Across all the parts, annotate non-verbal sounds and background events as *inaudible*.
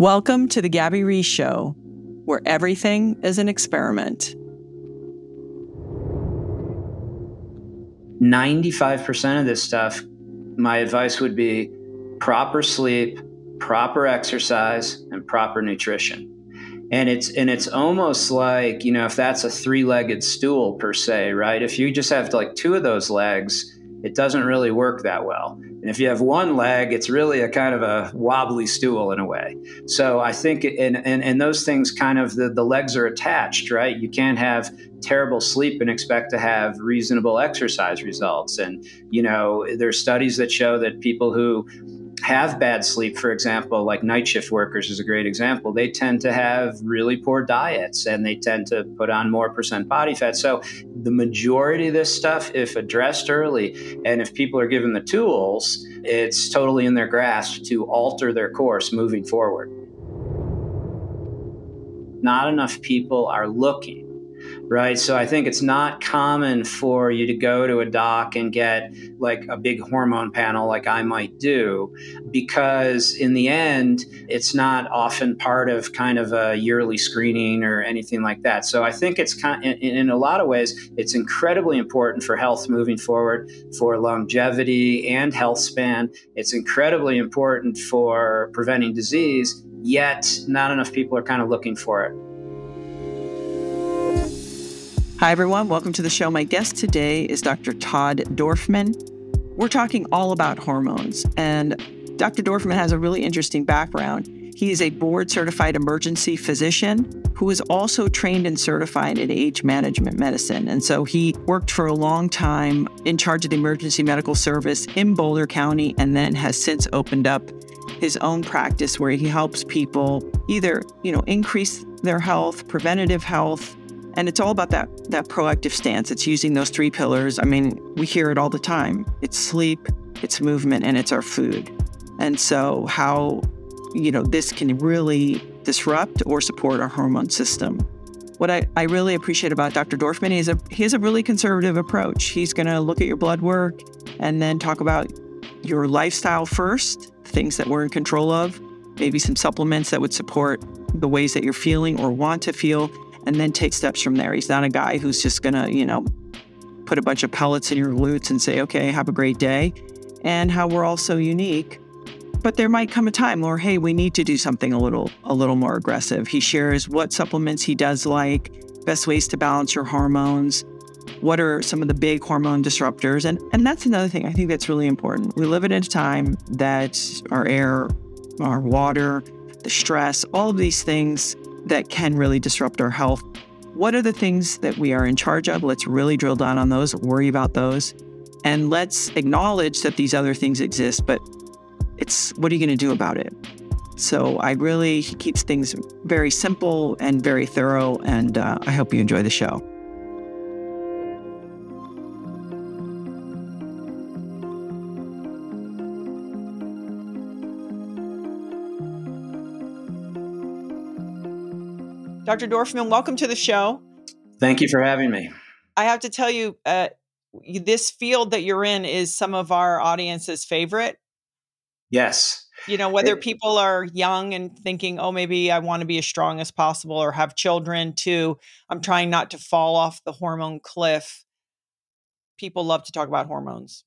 Welcome to the Gabby Reece Show, where everything is an experiment. 95% of this stuff, my advice would be proper sleep, proper exercise, and proper nutrition. And it's and it's almost like, you know, if that's a three-legged stool per se, right? If you just have like two of those legs, it doesn't really work that well. And if you have one leg, it's really a kind of a wobbly stool in a way. So I think, and, and, and those things kind of, the, the legs are attached, right? You can't have terrible sleep and expect to have reasonable exercise results. And, you know, there's studies that show that people who have bad sleep, for example, like night shift workers is a great example, they tend to have really poor diets and they tend to put on more percent body fat. So, the majority of this stuff, if addressed early and if people are given the tools, it's totally in their grasp to alter their course moving forward. Not enough people are looking right? So I think it's not common for you to go to a doc and get like a big hormone panel like I might do because in the end it's not often part of kind of a yearly screening or anything like that. So I think it's kind of, in, in a lot of ways it's incredibly important for health moving forward for longevity and health span. It's incredibly important for preventing disease, yet not enough people are kind of looking for it. Hi, everyone. Welcome to the show. My guest today is Dr. Todd Dorfman. We're talking all about hormones, and Dr. Dorfman has a really interesting background. He is a board certified emergency physician who is also trained and certified in age management medicine. And so he worked for a long time in charge of the emergency medical service in Boulder County and then has since opened up his own practice where he helps people either, you know, increase their health, preventative health, and it's all about that that proactive stance. It's using those three pillars. I mean, we hear it all the time. It's sleep, it's movement, and it's our food. And so how you know this can really disrupt or support our hormone system. What I, I really appreciate about Dr. Dorfman is a he has a really conservative approach. He's gonna look at your blood work and then talk about your lifestyle first, things that we're in control of, maybe some supplements that would support the ways that you're feeling or want to feel, and then take steps from there. He's not a guy who's just going to, you know, put a bunch of pellets in your glutes and say, okay, have a great day. And how we're all so unique. But there might come a time where, hey, we need to do something a little a little more aggressive. He shares what supplements he does like, best ways to balance your hormones, what are some of the big hormone disruptors. And and that's another thing I think that's really important. We live in a time that our air, our water, the stress, all of these things that can really disrupt our health. What are the things that we are in charge of? Let's really drill down on those, worry about those, and let's acknowledge that these other things exist, but it's what are you going to do about it? So I really, he keeps things very simple and very thorough, and uh, I hope you enjoy the show. Dr. Dorfman, welcome to the show. Thank you for having me. I have to tell you, uh, this field that you're in is some of our audience's favorite. Yes. You know, whether it, people are young and thinking, oh, maybe I want to be as strong as possible or have children, too, I'm trying not to fall off the hormone cliff. People love to talk about hormones.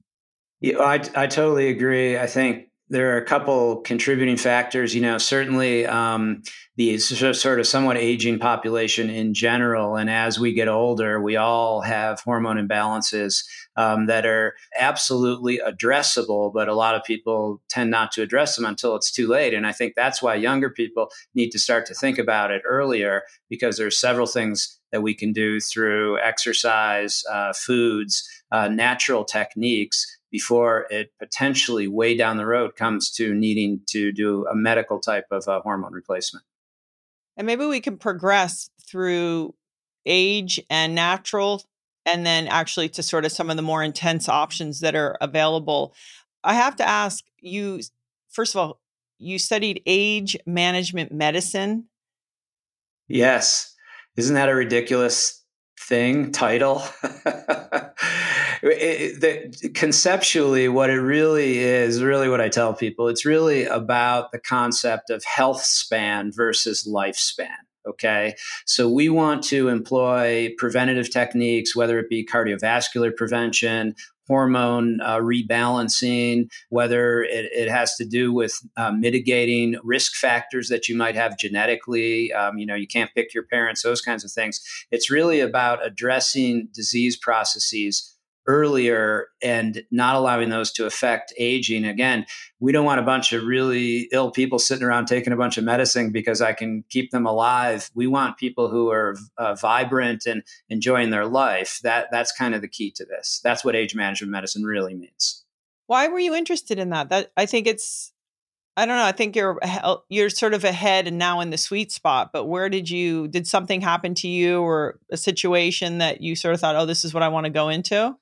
Yeah, I, I totally agree. I think there are a couple contributing factors. You know, certainly um, the sort of somewhat aging population in general, and as we get older, we all have hormone imbalances um, that are absolutely addressable, but a lot of people tend not to address them until it's too late. And I think that's why younger people need to start to think about it earlier, because there's several things that we can do through exercise, uh, foods, uh, natural techniques before it potentially way down the road comes to needing to do a medical type of uh, hormone replacement. And maybe we can progress through age and natural, and then actually to sort of some of the more intense options that are available. I have to ask you, first of all, you studied age management medicine. Yes. Isn't that a ridiculous thing, title? *laughs* it, conceptually, what it really is, really what I tell people, it's really about the concept of health span versus lifespan. Okay. So we want to employ preventative techniques, whether it be cardiovascular prevention, hormone uh, rebalancing, whether it, it, has to do with uh, mitigating risk factors that you might have genetically. Um, you know, you can't pick your parents, those kinds of things. It's really about addressing disease processes earlier and not allowing those to affect aging. Again, we don't want a bunch of really ill people sitting around taking a bunch of medicine because I can keep them alive. We want people who are uh, vibrant and enjoying their life. That that's kind of the key to this. That's what age management medicine really means. Why were you interested in that? That I think it's I don't know. I think you're you're sort of ahead and now in the sweet spot. But where did you did something happen to you or a situation that you sort of thought, oh, this is what I want to go into?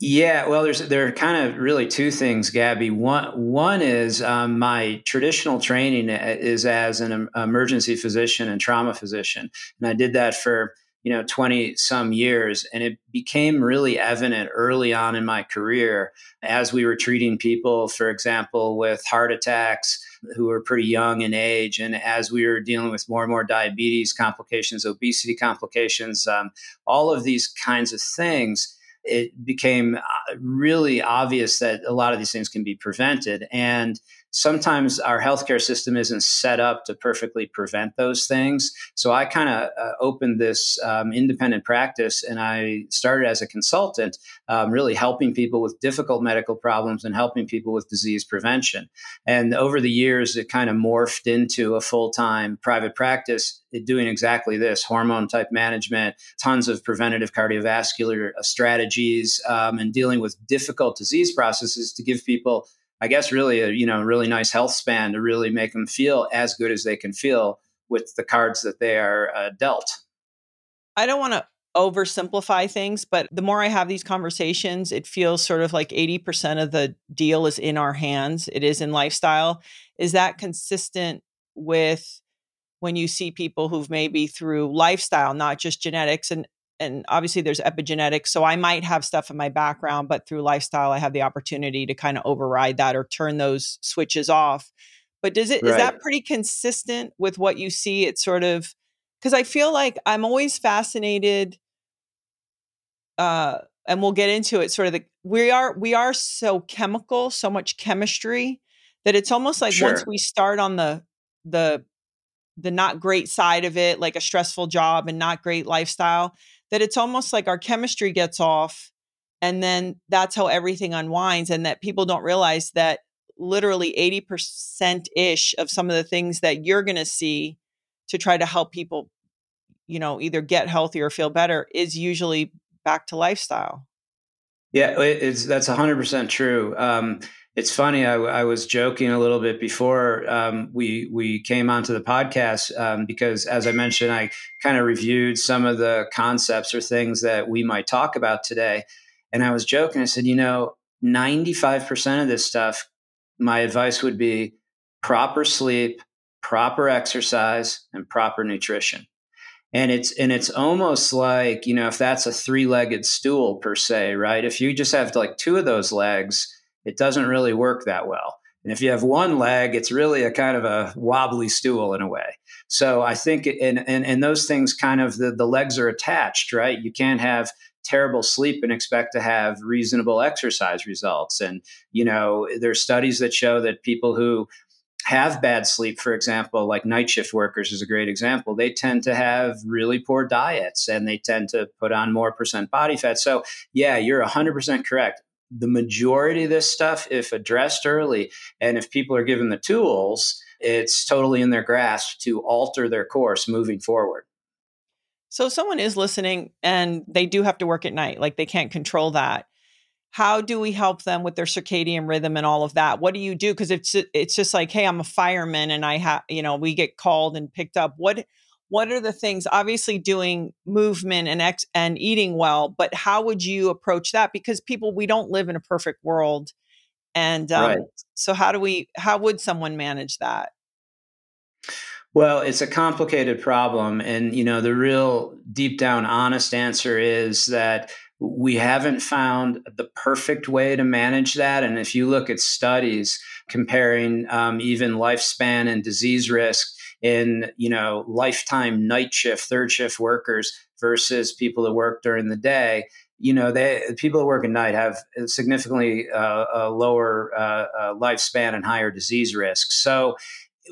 Yeah, well, there's there are kind of really two things, Gabby. One one is um, my traditional training uh, is as an emergency physician and trauma physician, and I did that for you know 20 some years and it became really evident early on in my career as we were treating people for example with heart attacks who were pretty young in age and as we were dealing with more and more diabetes complications obesity complications um, all of these kinds of things it became uh, really obvious that a lot of these things can be prevented. And sometimes our healthcare system isn't set up to perfectly prevent those things. So I kind of uh, opened this um, independent practice and I started as a consultant, um, really helping people with difficult medical problems and helping people with disease prevention. And over the years, it kind of morphed into a full time private practice doing exactly this hormone type management, tons of preventative cardiovascular uh, strategies, um, and dealing with difficult disease processes to give people I guess really a you know really nice health span to really make them feel as good as they can feel with the cards that they are uh, dealt. I don't want to oversimplify things, but the more I have these conversations, it feels sort of like 80% of the deal is in our hands. It is in lifestyle. Is that consistent with when you see people who've maybe through lifestyle, not just genetics? And and obviously there's epigenetics so i might have stuff in my background but through lifestyle i have the opportunity to kind of override that or turn those switches off but does it right. is that pretty consistent with what you see it's sort of because i feel like i'm always fascinated uh and we'll get into it sort of the we are we are so chemical so much chemistry that it's almost like sure. once we start on the the the not great side of it like a stressful job and not great lifestyle that it's almost like our chemistry gets off and then that's how everything unwinds and that people don't realize that literally 80% ish of some of the things that you're going to see to try to help people you know either get healthy or feel better is usually back to lifestyle. Yeah it's that's 100% true um, it's funny. I, I, was joking a little bit before um, we we came onto the podcast um, because, as I mentioned, I kind of reviewed some of the concepts or things that we might talk about today, and I was joking. I said, you know, ninety five percent of this stuff, my advice would be proper sleep, proper exercise, and proper nutrition. And it's and it's almost like you know if that's a three legged stool per se, right? If you just have like two of those legs it doesn't really work that well. And if you have one leg, it's really a kind of a wobbly stool in a way. So I think, and, and, and those things kind of, the, the legs are attached, right? You can't have terrible sleep and expect to have reasonable exercise results. And, you know, there's studies that show that people who have bad sleep, for example, like night shift workers is a great example, they tend to have really poor diets and they tend to put on more percent body fat. So, yeah, you're 100% correct the majority of this stuff, if addressed early and if people are given the tools, it's totally in their grasp to alter their course moving forward. So, someone is listening and they do have to work at night, like they can't control that. how do we help them with their circadian rhythm and all of that what do you do because it's it's just like hey i'm a fireman and i have you know we get called and picked up what what are the things obviously doing movement and ex and eating well but how would you approach that because people we don't live in a perfect world and um, right. so how do we how would someone manage that well, it's a complicated problem. And, you know, the real deep down honest answer is that we haven't found the perfect way to manage that. And if you look at studies comparing um, even lifespan and disease risk in, you know, lifetime night shift, third shift workers versus people that work during the day, you know, they people that work at night have significantly uh, a lower uh, uh, lifespan and higher disease risk. So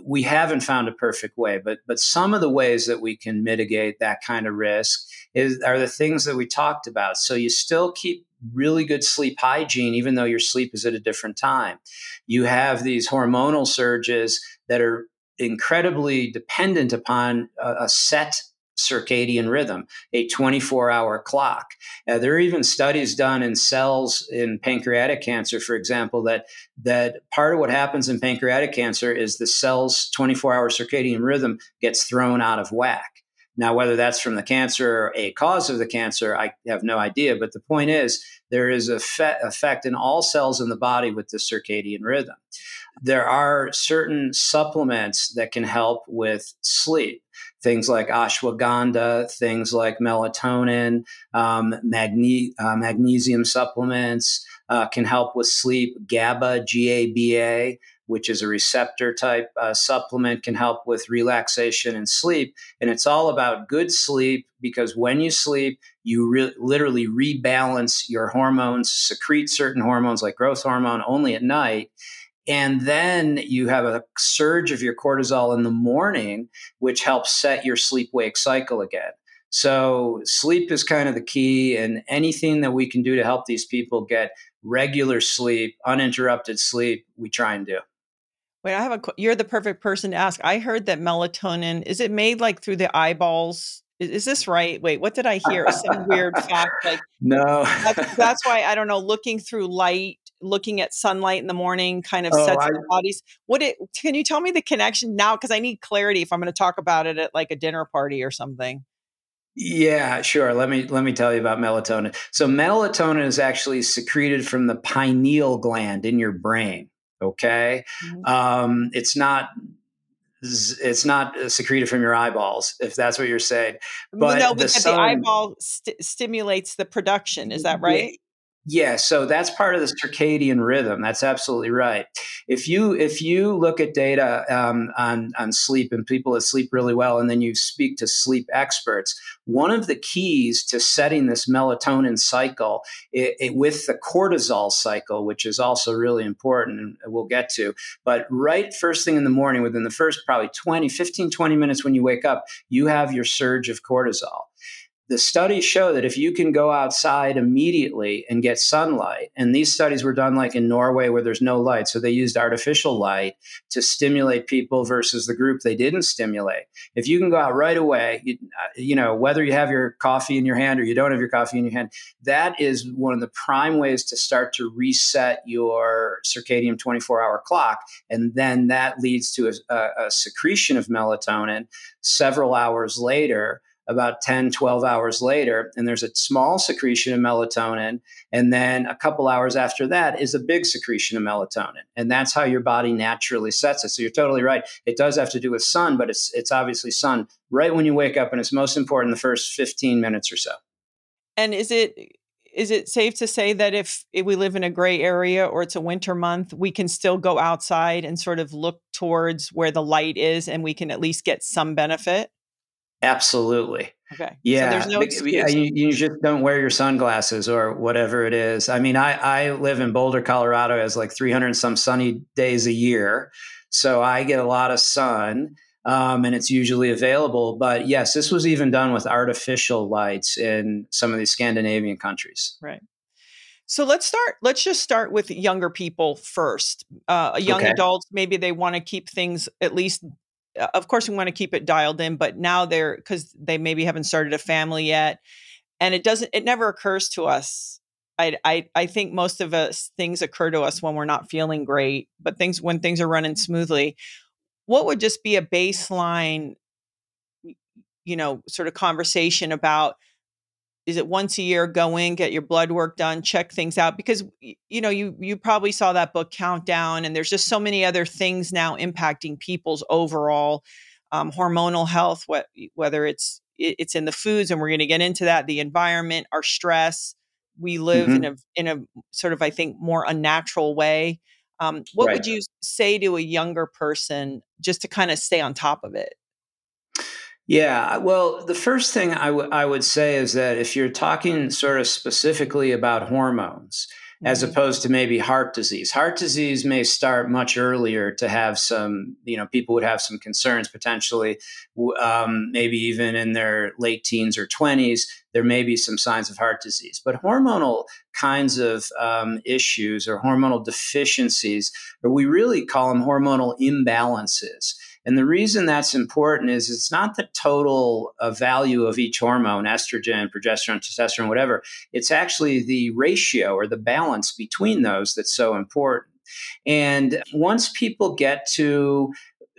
we haven't found a perfect way, but but some of the ways that we can mitigate that kind of risk is are the things that we talked about. So you still keep really good sleep hygiene, even though your sleep is at a different time. You have these hormonal surges that are incredibly dependent upon a, a set circadian rhythm, a 24 hour clock. Uh, there are even studies done in cells in pancreatic cancer, for example, that, that part of what happens in pancreatic cancer is the cell's 24 hour circadian rhythm gets thrown out of whack. Now, whether that's from the cancer or a cause of the cancer, I have no idea. But the point is, there is a fe- effect in all cells in the body with the circadian rhythm. There are certain supplements that can help with sleep things like ashwagandha, things like melatonin, um, magne- uh, magnesium supplements uh, can help with sleep. GABA, G A B A, which is a receptor type uh, supplement, can help with relaxation and sleep. And it's all about good sleep because when you sleep, you re- literally rebalance your hormones, secrete certain hormones like growth hormone only at night. And then you have a surge of your cortisol in the morning, which helps set your sleep wake cycle again. So, sleep is kind of the key, and anything that we can do to help these people get regular sleep, uninterrupted sleep, we try and do. Wait, I have a. You're the perfect person to ask. I heard that melatonin is it made like through the eyeballs is, is, this right? Wait, what did I hear? Some weird *laughs* fact. Like no, that's, *laughs* that's, why I don't know. Looking through light, looking at sunlight in the morning, kind of oh, sets I, our bodies. What it? Can you tell me the connection now? Because I need clarity if I'm going to talk about it at like a dinner party or something. Yeah, sure. Let me let me tell you about melatonin. So melatonin is actually secreted from the pineal gland in your brain. Okay, mm-hmm. um, it's not it's not uh, secreted from your eyeballs if that's what you're saying. But no the, sun, the eyeball st- stimulates the production is that right yeah, so that's part of the circadian rhythm. That's absolutely right. If you if you look at data um, on on sleep and people that sleep really well, and then you speak to sleep experts, one of the keys to setting this melatonin cycle it, it, with the cortisol cycle, which is also really important, and we'll get to. But right first thing in the morning, within the first probably 20, 15, 20 minutes when you wake up, you have your surge of cortisol the studies show that if you can go outside immediately and get sunlight, and these studies were done like in Norway where there's no light, so they used artificial light to stimulate people versus the group they didn't stimulate. If you can go out right away, you, uh, you know, whether you have your coffee in your hand or you don't have your coffee in your hand, that is one of the prime ways to start to reset your circadian 24 hour clock. And then that leads to a, a, a secretion of melatonin several hours later about 10, 12 hours later, and there's a small secretion of melatonin. And then a couple hours after that is a big secretion of melatonin. And that's how your body naturally sets it. So you're totally right. It does have to do with sun, but it's, it's obviously sun right when you wake up. And it's most important the first 15 minutes or so. And is it is it safe to say that if, if, we live in a gray area or it's a winter month, we can still go outside and sort of look towards where the light is and we can at least get some benefit? Absolutely. Okay. Yeah. So there's no excuse. Yeah, you, you, just don't wear your sunglasses or whatever it is. I mean, I, I live in Boulder, Colorado, has like 300 some sunny days a year. So I get a lot of sun. Um, and it's usually available. But yes, this was even done with artificial lights in some of these Scandinavian countries. Right. So let's start. Let's just start with younger people first. Uh, young okay. adults, maybe they want to keep things at least Uh, of course we want to keep it dialed in but now they're because they maybe haven't started a family yet and it doesn't it never occurs to us I, I I think most of us things occur to us when we're not feeling great, but things when things are running smoothly. What would just be a baseline, you know, sort of conversation about? Is it once a year go in, get your blood work done, check things out? Because you know, you you probably saw that book Countdown, and there's just so many other things now impacting people's overall um, hormonal health. What whether it's it's in the foods, and we're going to get into that, the environment, our stress we live mm-hmm. in a in a sort of I think more unnatural way. Um, what right. would you say to a younger person just to kind of stay on top of it? Yeah, well, the first thing I, w- I would say is that if you're talking sort of specifically about hormones, as mm-hmm. opposed to maybe heart disease. Heart disease may start much earlier to have some, you know, people would have some concerns potentially, um, maybe even in their late teens or 20s. There may be some signs of heart disease. But hormonal kinds of um, issues or hormonal deficiencies, or we really call them hormonal imbalances. And the reason that's important is it's not the total uh, value of each hormone, estrogen, progesterone, testosterone, whatever. It's actually the ratio or the balance between those that's so important. And once people get to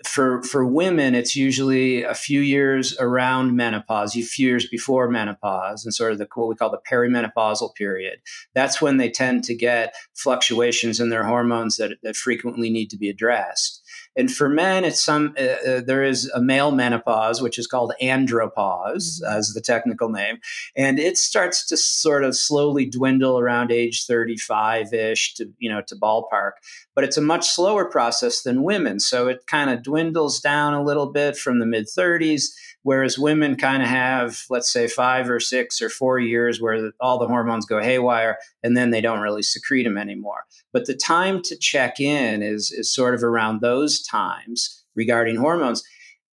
for for women, it's usually a few years around menopause, a few years before menopause, and sort of the what we call the perimenopausal period. That's when they tend to get fluctuations in their hormones that, that frequently need to be addressed. And for men, it's some uh, uh, there is a male menopause, which is called andropause, as the technical name, and it starts to sort of slowly dwindle around age 35 ish to you know to ballpark. But it's a much slower process than women, so it kind of dwindles down a little bit from the mid 30s Whereas women kind of have, let's say, five or six or four years where all the hormones go haywire and then they don't really secrete them anymore. But the time to check in is, is sort of around those times regarding hormones.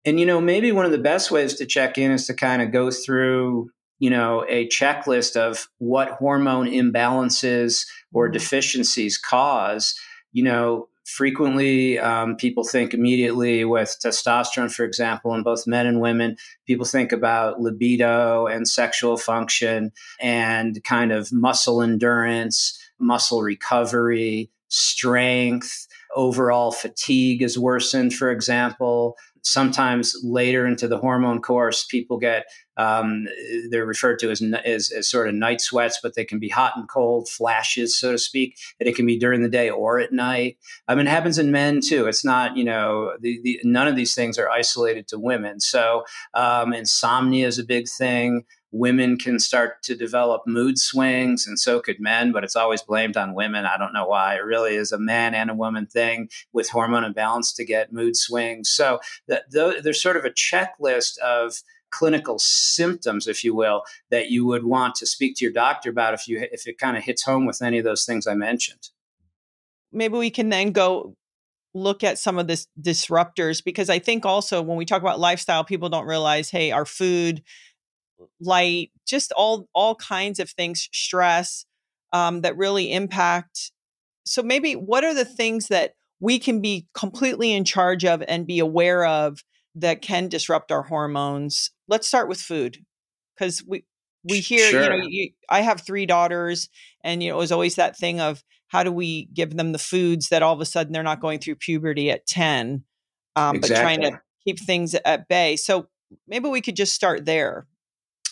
And, you know, maybe one of the best ways to check in is to kind of go through, you know, a checklist of what hormone imbalances or mm-hmm. deficiencies cause. You know, frequently um, people think immediately with testosterone for example in both men and women people think about libido and sexual function and kind of muscle endurance muscle recovery strength overall fatigue is worsened for example sometimes later into the hormone course people get um, they're referred to as, as, as sort of night sweats, but they can be hot and cold flashes, so to speak. And it can be during the day or at night. I mean, it happens in men too. It's not, you know, the, the, none of these things are isolated to women. So um, insomnia is a big thing women can start to develop mood swings and so could men but it's always blamed on women. I don't know why. It really is a man and a woman thing with hormone imbalance to get mood swings. So the, the, there's sort of a checklist of clinical symptoms, if you will, that you would want to speak to your doctor about if you if it kind of hits home with any of those things I mentioned. Maybe we can then go look at some of this disruptors because I think also when we talk about lifestyle, people don't realize, hey, our food, light, just all all kinds of things, stress um, that really impact. So maybe what are the things that we can be completely in charge of and be aware of that can disrupt our hormones. Let's start with food because we we hear sure. you know you, I have three daughters and you know it was always that thing of how do we give them the foods that all of a sudden they're not going through puberty at 10 um, exactly. but trying to keep things at bay so maybe we could just start there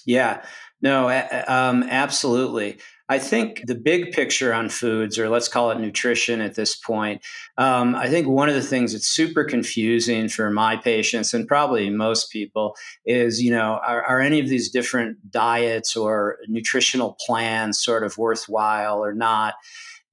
yeah no um, absolutely I think the big picture on foods, or let's call it nutrition at this point, um, I think one of the things that's super confusing for my patients and probably most people is, you know, are, are any of these different diets or nutritional plans sort of worthwhile or not?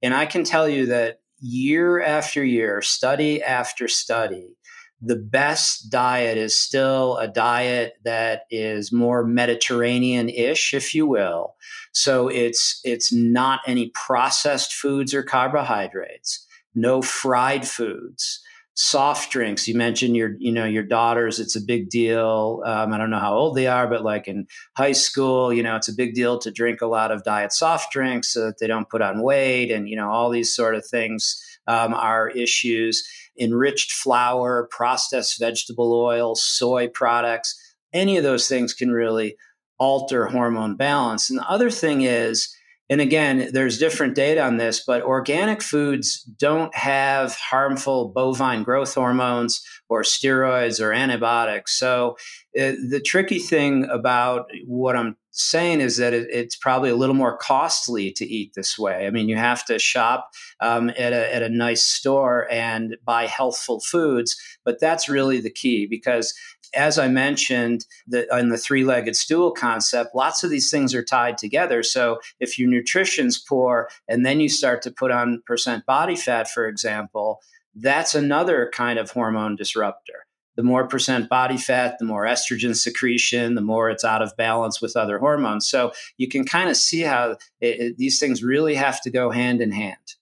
And I can tell you that year after year, study after study, the best diet is still a diet that is more Mediterranean ish, if you will. So it's, it's not any processed foods or carbohydrates, no fried foods. Soft drinks. You mentioned your, you know, your daughters. It's a big deal. Um, I don't know how old they are, but like in high school, you know, it's a big deal to drink a lot of diet soft drinks so that they don't put on weight, and you know, all these sort of things um, are issues enriched flour, processed vegetable oil, soy products, any of those things can really alter hormone balance. And the other thing is, and again, there's different data on this, but organic foods don't have harmful bovine growth hormones or steroids or antibiotics. So uh, the tricky thing about what I'm saying is that it, it's probably a little more costly to eat this way. I mean, you have to shop um, at, a, at a nice store and buy healthful foods, but that's really the key because as I mentioned the, in the three legged stool concept, lots of these things are tied together. So if your nutrition's poor and then you start to put on percent body fat, for example, that's another kind of hormone disruptor. The more percent body fat, the more estrogen secretion, the more it's out of balance with other hormones. So you can kind of see how it, it, these things really have to go hand in hand.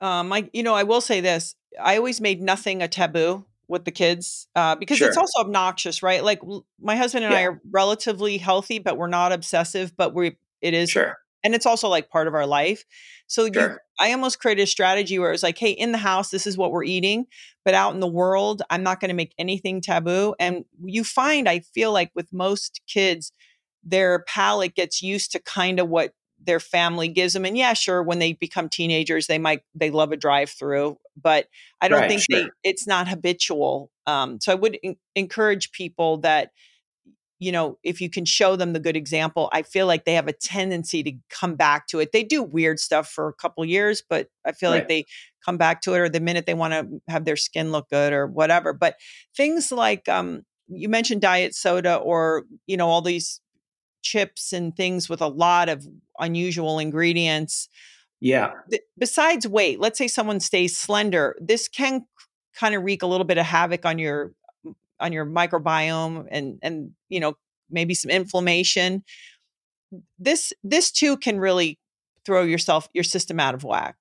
Um, I, you know, I will say this: I always made nothing a taboo with the kids uh, because sure. it's also obnoxious, right? Like my husband and yeah. I are relatively healthy, but we're not obsessive. But we it is sure. And it's also like part of our life. So sure. you, I almost created a strategy where it was like, hey, in the house, this is what we're eating, but out in the world, I'm not going to make anything taboo. And you find, I feel like with most kids, their palate gets used to kind of what their family gives them. And yeah, sure, when they become teenagers, they might they love a drive through, but I don't right, think sure. they it's not habitual. Um, so I would encourage people that you know if you can show them the good example i feel like they have a tendency to come back to it they do weird stuff for a couple years but i feel right. like they come back to it or the minute they want to have their skin look good or whatever but things like um, you mentioned diet soda or you know all these chips and things with a lot of unusual ingredients. Yeah. Besides weight, let's say someone stays slender, this can kind of wreak a little bit of havoc on your on your microbiome and and you know maybe some inflammation. This this too can really throw yourself your system out of whack.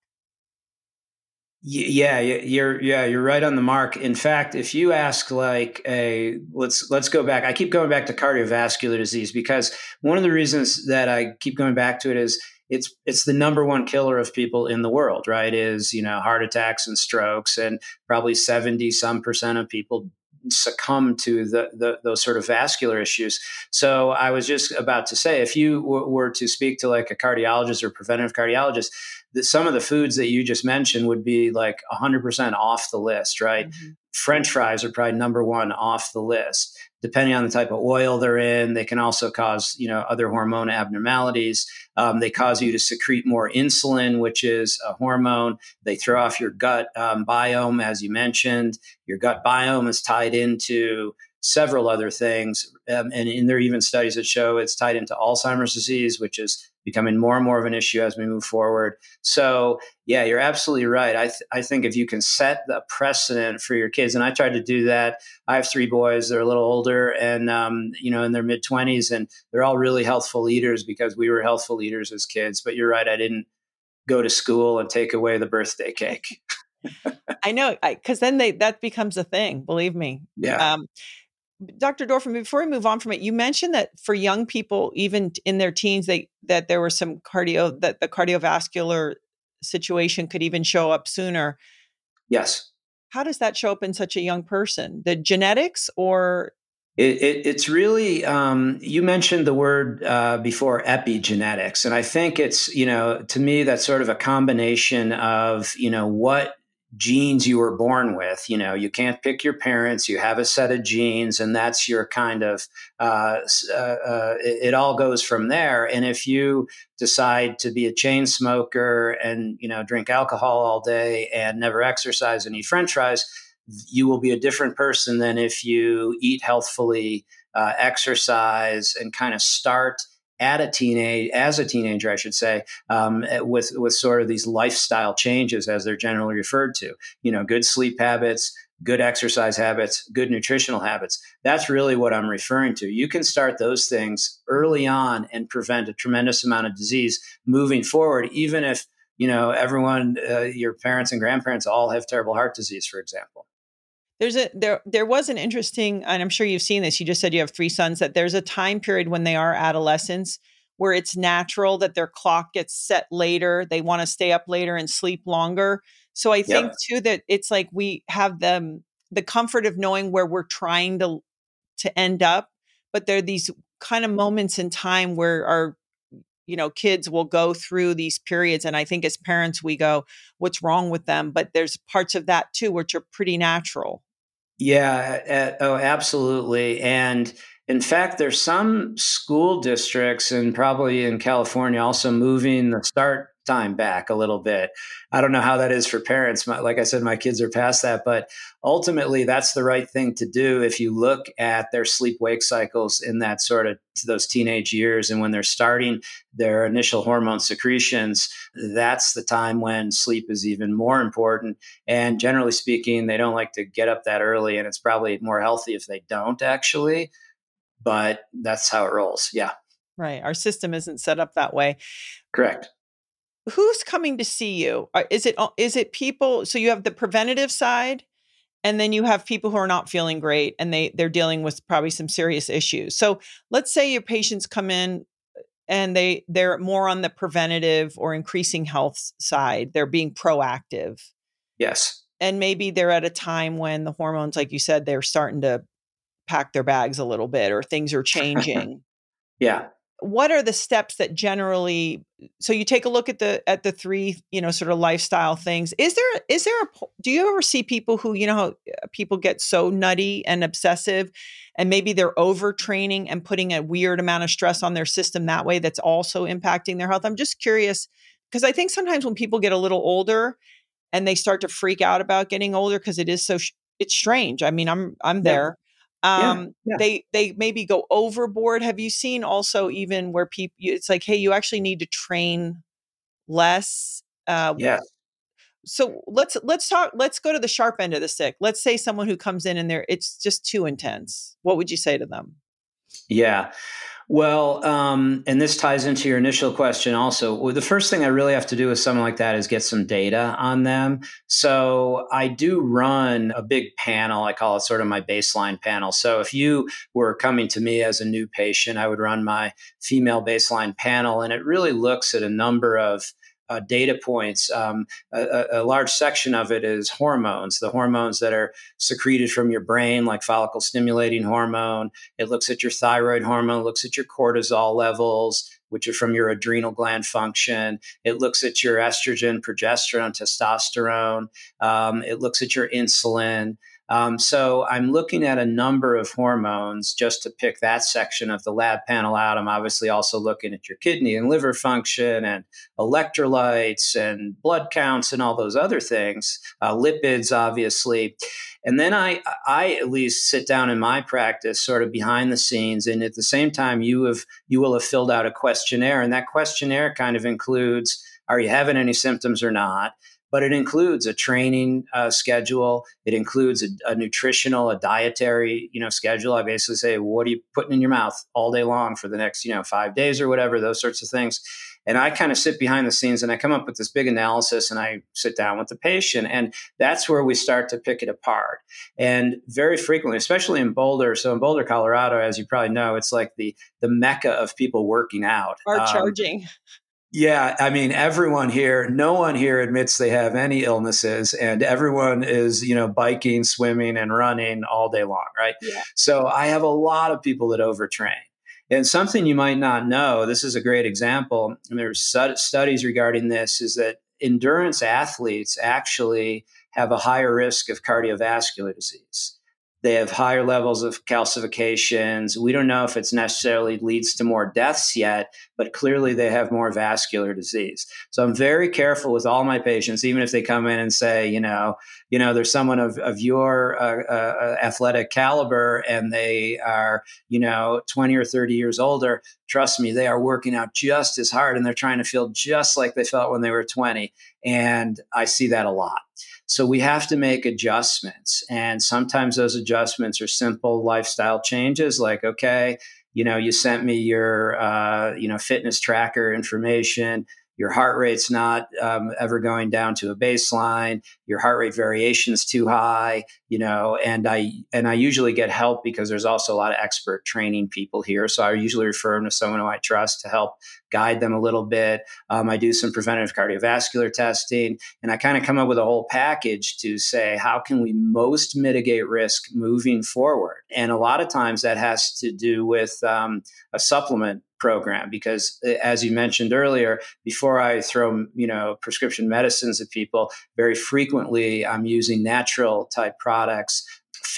Yeah, you're yeah, you're right on the mark. In fact, if you ask like a let's let's go back. I keep going back to cardiovascular disease because one of the reasons that I keep going back to it is it's it's the number one killer of people in the world, right? Is, you know, heart attacks and strokes and probably 70 some percent of people succumb to the, the, those sort of vascular issues. So I was just about to say, if you w- were to speak to like a cardiologist or preventive cardiologist, that some of the foods that you just mentioned would be like 100% off the list, right? Mm-hmm. French fries are probably number one off the list. Depending on the type of oil they're in, they can also cause you know other hormone abnormalities. Um, they cause you to secrete more insulin, which is a hormone. They throw off your gut um, biome, as you mentioned. Your gut biome is tied into several other things. Um, and, and there are even studies that show it's tied into Alzheimer's disease, which is becoming more and more of an issue as we move forward. So, yeah, you're absolutely right. I, th- I think if you can set the precedent for your kids, and I tried to do that. I have three boys; they're a little older, and um, you know, in their mid twenties, and they're all really healthful leaders because we were healthful leaders as kids. But you're right; I didn't go to school and take away the birthday cake. *laughs* I know, because then they that becomes a thing. Believe me. Yeah. Um, Dr. Dorfman, before we move on from it, you mentioned that for young people, even in their teens, they that there was some cardio that the cardiovascular situation could even show up sooner. Yes. How does that show up in such a young person? The genetics or it, it, it's really um, you mentioned the word uh, before epigenetics and i think it's you know to me that's sort of a combination of you know what genes you were born with. You know, you can't pick your parents. You have a set of genes, and that's your kind of. Uh, uh, uh, it, it, all goes from there. And if you decide to be a chain smoker and you know drink alcohol all day and never exercise and eat French fries, you will be a different person than if you eat healthfully, uh, exercise, and kind of start at a teenage as a teenager, I should say, um, eh, with with sort of these lifestyle changes as they're generally referred to. You know, good sleep habits, good exercise habits, good nutritional habits. That's really what I'm referring to. You can start those things early on and prevent a tremendous amount of disease moving forward, even if you know everyone, uh, your parents and grandparents all have terrible heart disease, for example. There's a there there was an interesting, and I'm sure you've seen this. You just said you have three sons. That there's a time period when they are adolescents where it's natural that their clock gets set later. They want to stay up later and sleep longer. So I think yep. too that it's like we have them the comfort of knowing where we're trying to to end up, but there are these kind of moments in time where our you know kids will go through these periods and i think as parents we go what's wrong with them but there's parts of that too which are pretty natural yeah oh absolutely and in fact, there's some school districts and probably in California also moving the start time back a little bit. I don't know how that is for parents. My, like I said, my kids are past that, but ultimately that's the right thing to do if you look at their sleep wake cycles in that sort of those teenage years and when they're starting their initial hormone secretions, that's the time when sleep is even more important. And generally speaking, they don't like to get up that early and it's probably more healthy if they don't actually but that's how it rolls. Yeah. Right. Our system isn't set up that way. Correct. Who's coming to see you? Is it is it people so you have the preventative side and then you have people who are not feeling great and they they're dealing with probably some serious issues. So let's say your patients come in uh, and they they're more on the preventative or increasing health side. They're being proactive. Yes. And maybe they're at a time when the hormones like you said they're starting to pack their bags a little bit or things are *laughs* changing. yeah. What are the steps that generally so you take a look at the at the three, you know, sort of lifestyle things. Is there is there a do you ever see people who, you know, how uh, people get so nutty and obsessive and maybe they're overtraining and putting a weird amount of stress on their system that way that's also impacting their health? I'm just curious because I think sometimes when people get a little older and they start to freak out about getting older because it is so sh- it's strange. I mean, I'm I'm there um yeah, yeah. they they maybe go overboard. Have you seen also even where people it's like hey you actually need to train less uh yeah so let's let's talk let's go to the sharp end of the stick. Let's say someone who comes in and they're it's just too intense. What would you say to them? Yeah well, um, and this ties into your initial question also. Well, the first thing I really have to do with someone like that is get some data on them. So I do run a big panel. I call it sort of my baseline panel. So if you were coming to me as a new patient, I would run my female baseline panel, and it really looks at a number of uh, data points. Um, a, a, large section of it is hormones, the hormones that are secreted from your brain, like follicle stimulating hormone. It looks at your thyroid hormone, looks at your cortisol levels, which are from your adrenal gland function. It looks at your estrogen, progesterone, testosterone. Um, it looks at your insulin. Um, so I'm looking at a number of hormones just to pick that section of the lab panel out. I'm obviously also looking at your kidney and liver function and electrolytes and blood counts and all those other things, uh, lipids, obviously. And then I, I at least sit down in my practice, sort of behind the scenes, and at the same time, you have you will have filled out a questionnaire, and that questionnaire kind of includes: Are you having any symptoms or not? But it includes a training uh, schedule. It includes a, a, nutritional, a dietary, you know, schedule. I basically say, what are you putting in your mouth all day long for the next, you know, five days or whatever, those sorts of things. And I kind of sit behind the scenes and I come up with this big analysis and I sit down with the patient. And that's where we start to pick it apart. And very frequently, especially in Boulder, so in Boulder, Colorado, as you probably know, it's like the the mecca of people working out. Are um, charging. Yeah, I mean, everyone here, no one here admits they have any illnesses, and everyone is, you know, biking, swimming, and running all day long, right? Yeah. So I have a lot of people that overtrain. And something you might not know, this is a great example, and there's studies regarding this, is that endurance athletes actually have a higher risk of cardiovascular disease. They have higher levels of calcifications. We don't know if it's necessarily leads to more deaths yet, but clearly they have more vascular disease. So I'm very careful with all my patients, even if they come in and say, you know, you know, there's someone of, of your uh, uh, athletic caliber and they are, you know, 20 or 30 years older. Trust me, they are working out just as hard and they're trying to feel just like they felt when they were 20. And I see that a lot. So we have to make adjustments. And sometimes those adjustments are simple lifestyle changes like, okay, you know, you sent me your, uh, you know, fitness tracker information your heart rate's not um, ever going down to a baseline your heart rate variation is too high you know and i and i usually get help because there's also a lot of expert training people here. So i usually refer them to someone who i trust to help guide them a little bit. Um, i do some preventative cardiovascular testing and i kind of come up with a whole package to say how can we most mitigate risk moving forward? And a lot of times that has to do with um, a supplement program because uh, as you mentioned earlier before i throw you know prescription medicines at people very frequently i'm using natural type products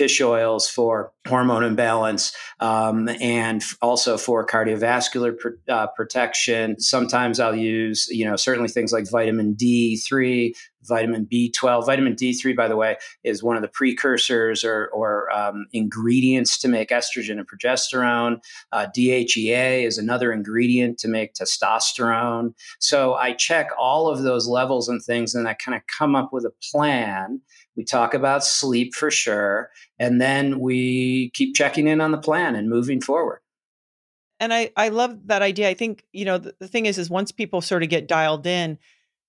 fish oils for hormone imbalance um, and also for cardiovascular pr- uh, protection. Sometimes I'll use, you know, certainly things like vitamin D3, vitamin B12. Vitamin D3, by the way, is one of the precursors or, or um, ingredients to make estrogen and progesterone. Uh, DHEA is another ingredient to make testosterone. So I check all of those levels and things, and I kind of come up with a plan we talk about sleep for sure. And then we keep checking in on the plan and moving forward. And I, I love that idea. I think, you know, the, the thing is, is once people sort of get dialed in,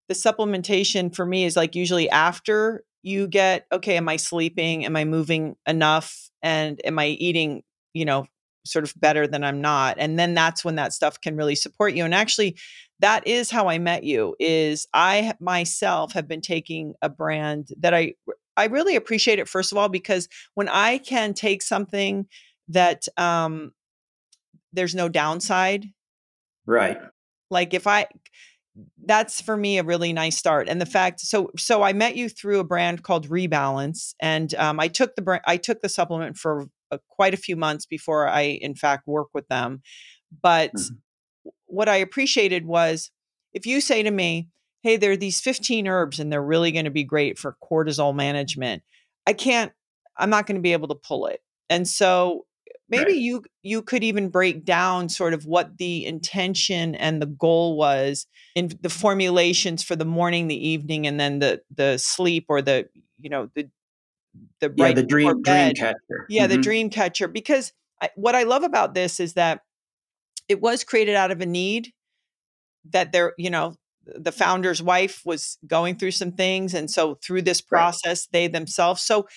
the supplementation for me is like usually after you get, okay, am I sleeping? Am I moving enough? And am I eating, you know, sort of better than I'm not? And then that's when that stuff can really support you. And actually, that is how I met you is I myself have been taking a brand that I I really appreciate it first of all because when I can take something that um there's no downside right like if I that's for me a really nice start and the fact so so I met you through a brand called Rebalance and um, I took the brand I took the supplement for uh, quite a few months before I in fact work with them but mm-hmm what I appreciated was if you say to me, hey, there are these 15 herbs and they're really going to be great for cortisol management, I can't, I'm not going to be able to pull it. And so maybe right. you you could even break down sort of what the intention and the goal was in the formulations for the morning the evening and then the the sleep or the you know the the yeah, right the dream dream catcher yeah mm-hmm. the dream catcher because I, what i love about this is that it was created out of a need that there, you know, the founder's wife was going through some things. And so through this process, right. they themselves. So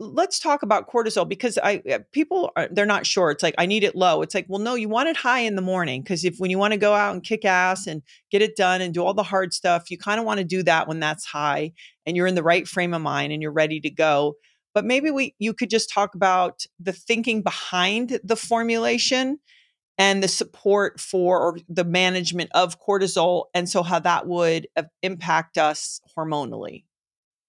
let's talk about cortisol because I uh, people are they're not sure. It's like I need it low. It's like, well, no, you want it high in the morning because if when you want to go out and kick ass and get it done and do all the hard stuff, you kind of want to do that when that's high and you're in the right frame of mind and you're ready to go. But maybe we you could just talk about the thinking behind the formulation and the support for or the management of cortisol and so how that would uh, impact us hormonally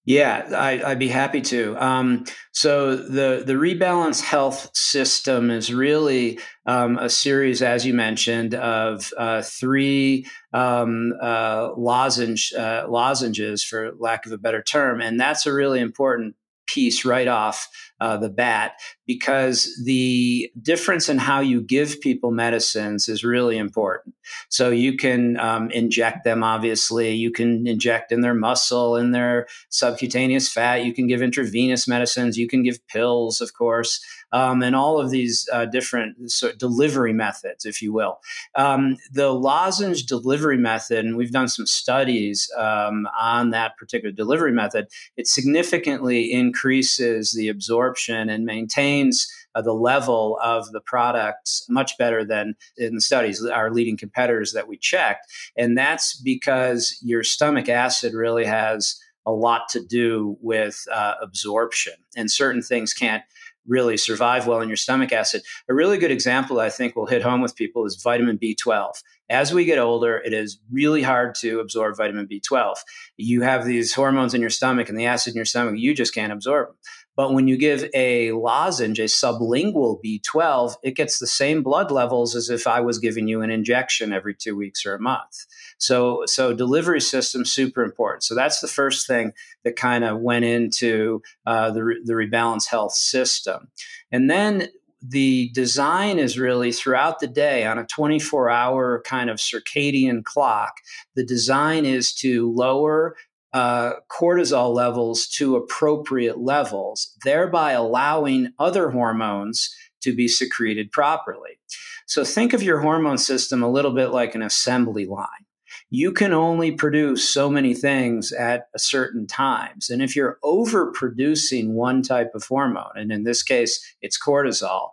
yeah, I, would be happy to. Um, so the the rebalance health system is really um, a series, as you mentioned, of uh, three um, uh, lozenge uh, lozenges, for lack of a better term, and that's a really important piece right off uh, the bat because the difference in how you give people medicines is really important. So you can um, inject them, obviously. You can inject in their muscle, in their subcutaneous fat. You can give intravenous medicines. You can give pills, of course um, and all of these uh, different sort of delivery methods, if you will. Um, the lozenge delivery method, and we've done some studies um, on that particular delivery method, it significantly increases the absorption and maintains. Uh, the level of the products much better than in the studies, our leading competitors that we checked. And that's because your stomach acid really has a lot to do with uh, absorption, and certain things can't really survive well in your stomach acid. A really good example I think will hit home with people is vitamin B12. As we get older, it is really hard to absorb vitamin B12. You have these hormones in your stomach and the acid in your stomach, you just can't absorb them. But when you give a lozenge, a sublingual B12, it gets the same blood levels as if I was giving you an injection every two weeks or a month. So, so delivery system super important. So that's the first thing that kind of went into uh, the the rebalance health system, and then the design is really throughout the day on a 24 hour kind of circadian clock. The design is to lower uh, cortisol levels to appropriate levels, thereby allowing other hormones to be secreted properly. So think of your hormone system a little bit like an assembly line. You can only produce so many things at certain times. And if you're overproducing one type of hormone, and in this case, it's cortisol,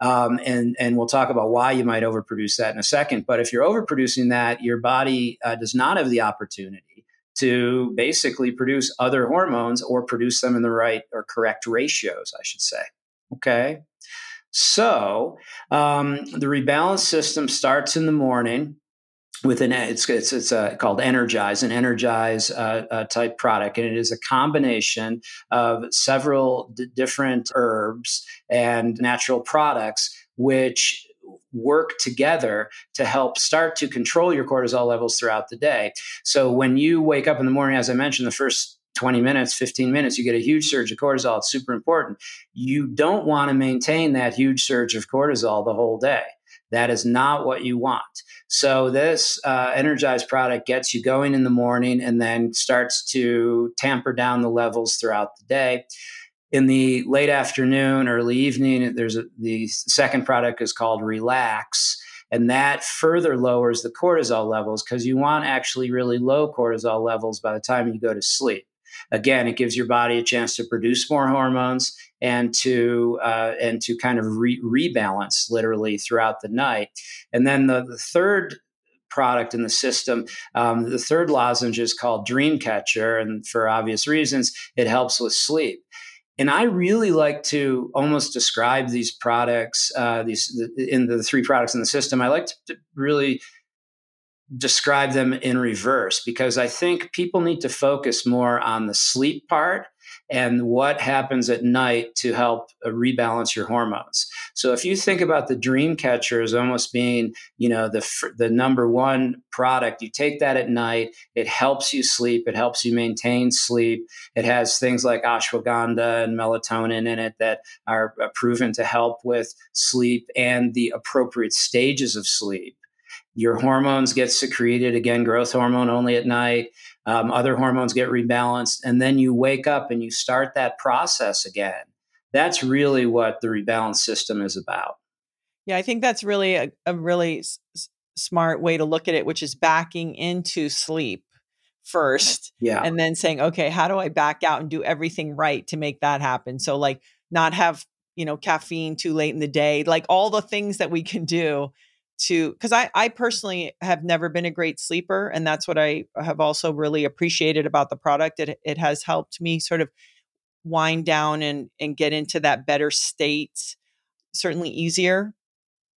um, and and we'll talk about why you might overproduce that in a second. But if you're overproducing that, your body uh, does not have the opportunity to basically produce other hormones or produce them in the right or correct ratios, I should say. Okay. So um, the rebalance system starts in the morning with an it's it's it's uh, called Energize, an Energize uh, uh, type product, and it is a combination of several d- different herbs and natural products which work together to help start to control your cortisol levels throughout the day. So when you wake up in the morning, as I mentioned, the first 20 minutes, 15 minutes, you get a huge surge of cortisol. It's super important. You don't want to maintain that huge surge of cortisol the whole day. That is not what you want. So this uh, energized product gets you going in the morning and then starts to tamper down the levels throughout the day. In the late afternoon, early evening, there's a, the second product is called Relax, and that further lowers the cortisol levels because you want actually really low cortisol levels by the time you go to sleep. Again, it gives your body a chance to produce more hormones and to uh, and to kind of re- rebalance literally throughout the night. And then the, the third product in the system. Um, the third lozenge is called Dreamcatcher, and for obvious reasons, it helps with sleep. And I really like to almost describe these products, uh, these in the three products in the system. I like to really describe them in reverse because I think people need to focus more on the sleep part and what happens at night to help uh, rebalance your hormones. So if you think about the dream catcher as almost being, you know, the the number one product, you take that at night, it helps you sleep, it helps you maintain sleep. It has things like ashwagandha and melatonin in it that are uh, proven to help with sleep and the appropriate stages of sleep your hormones get secreted again growth hormone only at night um, other hormones get rebalanced and then you wake up and you start that process again that's really what the rebalance system is about. Yeah i think that's really a, a really s- smart way to look at it which is backing into sleep first yeah. and then saying okay how do i back out and do everything right to make that happen? So like not have you know caffeine too late in the day like all the things that we can do to because I, I personally have never been a great sleeper and that's what i have also really appreciated about the product it, it has helped me sort of wind down and and get into that better state certainly easier.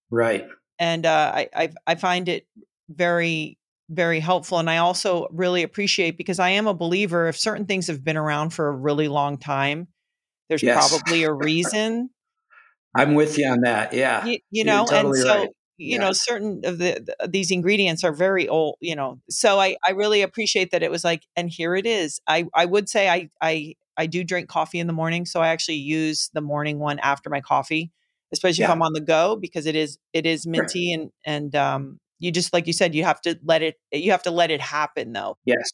Right. And uh, I, I i find it very very helpful and i also really appreciate because i am a believer if certain things have been around for a really long time there's yes. probably a reason. I'm with you on that yeah. You, you know totally and so right you yeah. know certain of the, the, these ingredients are very old you know so i i really appreciate that it was like and here it is i i would say i i i do drink coffee in the morning so i actually use the morning one after my coffee especially yeah. if i'm on the go because it is it is minty right. and and um you just like you said you have to let it you have to let it happen though yes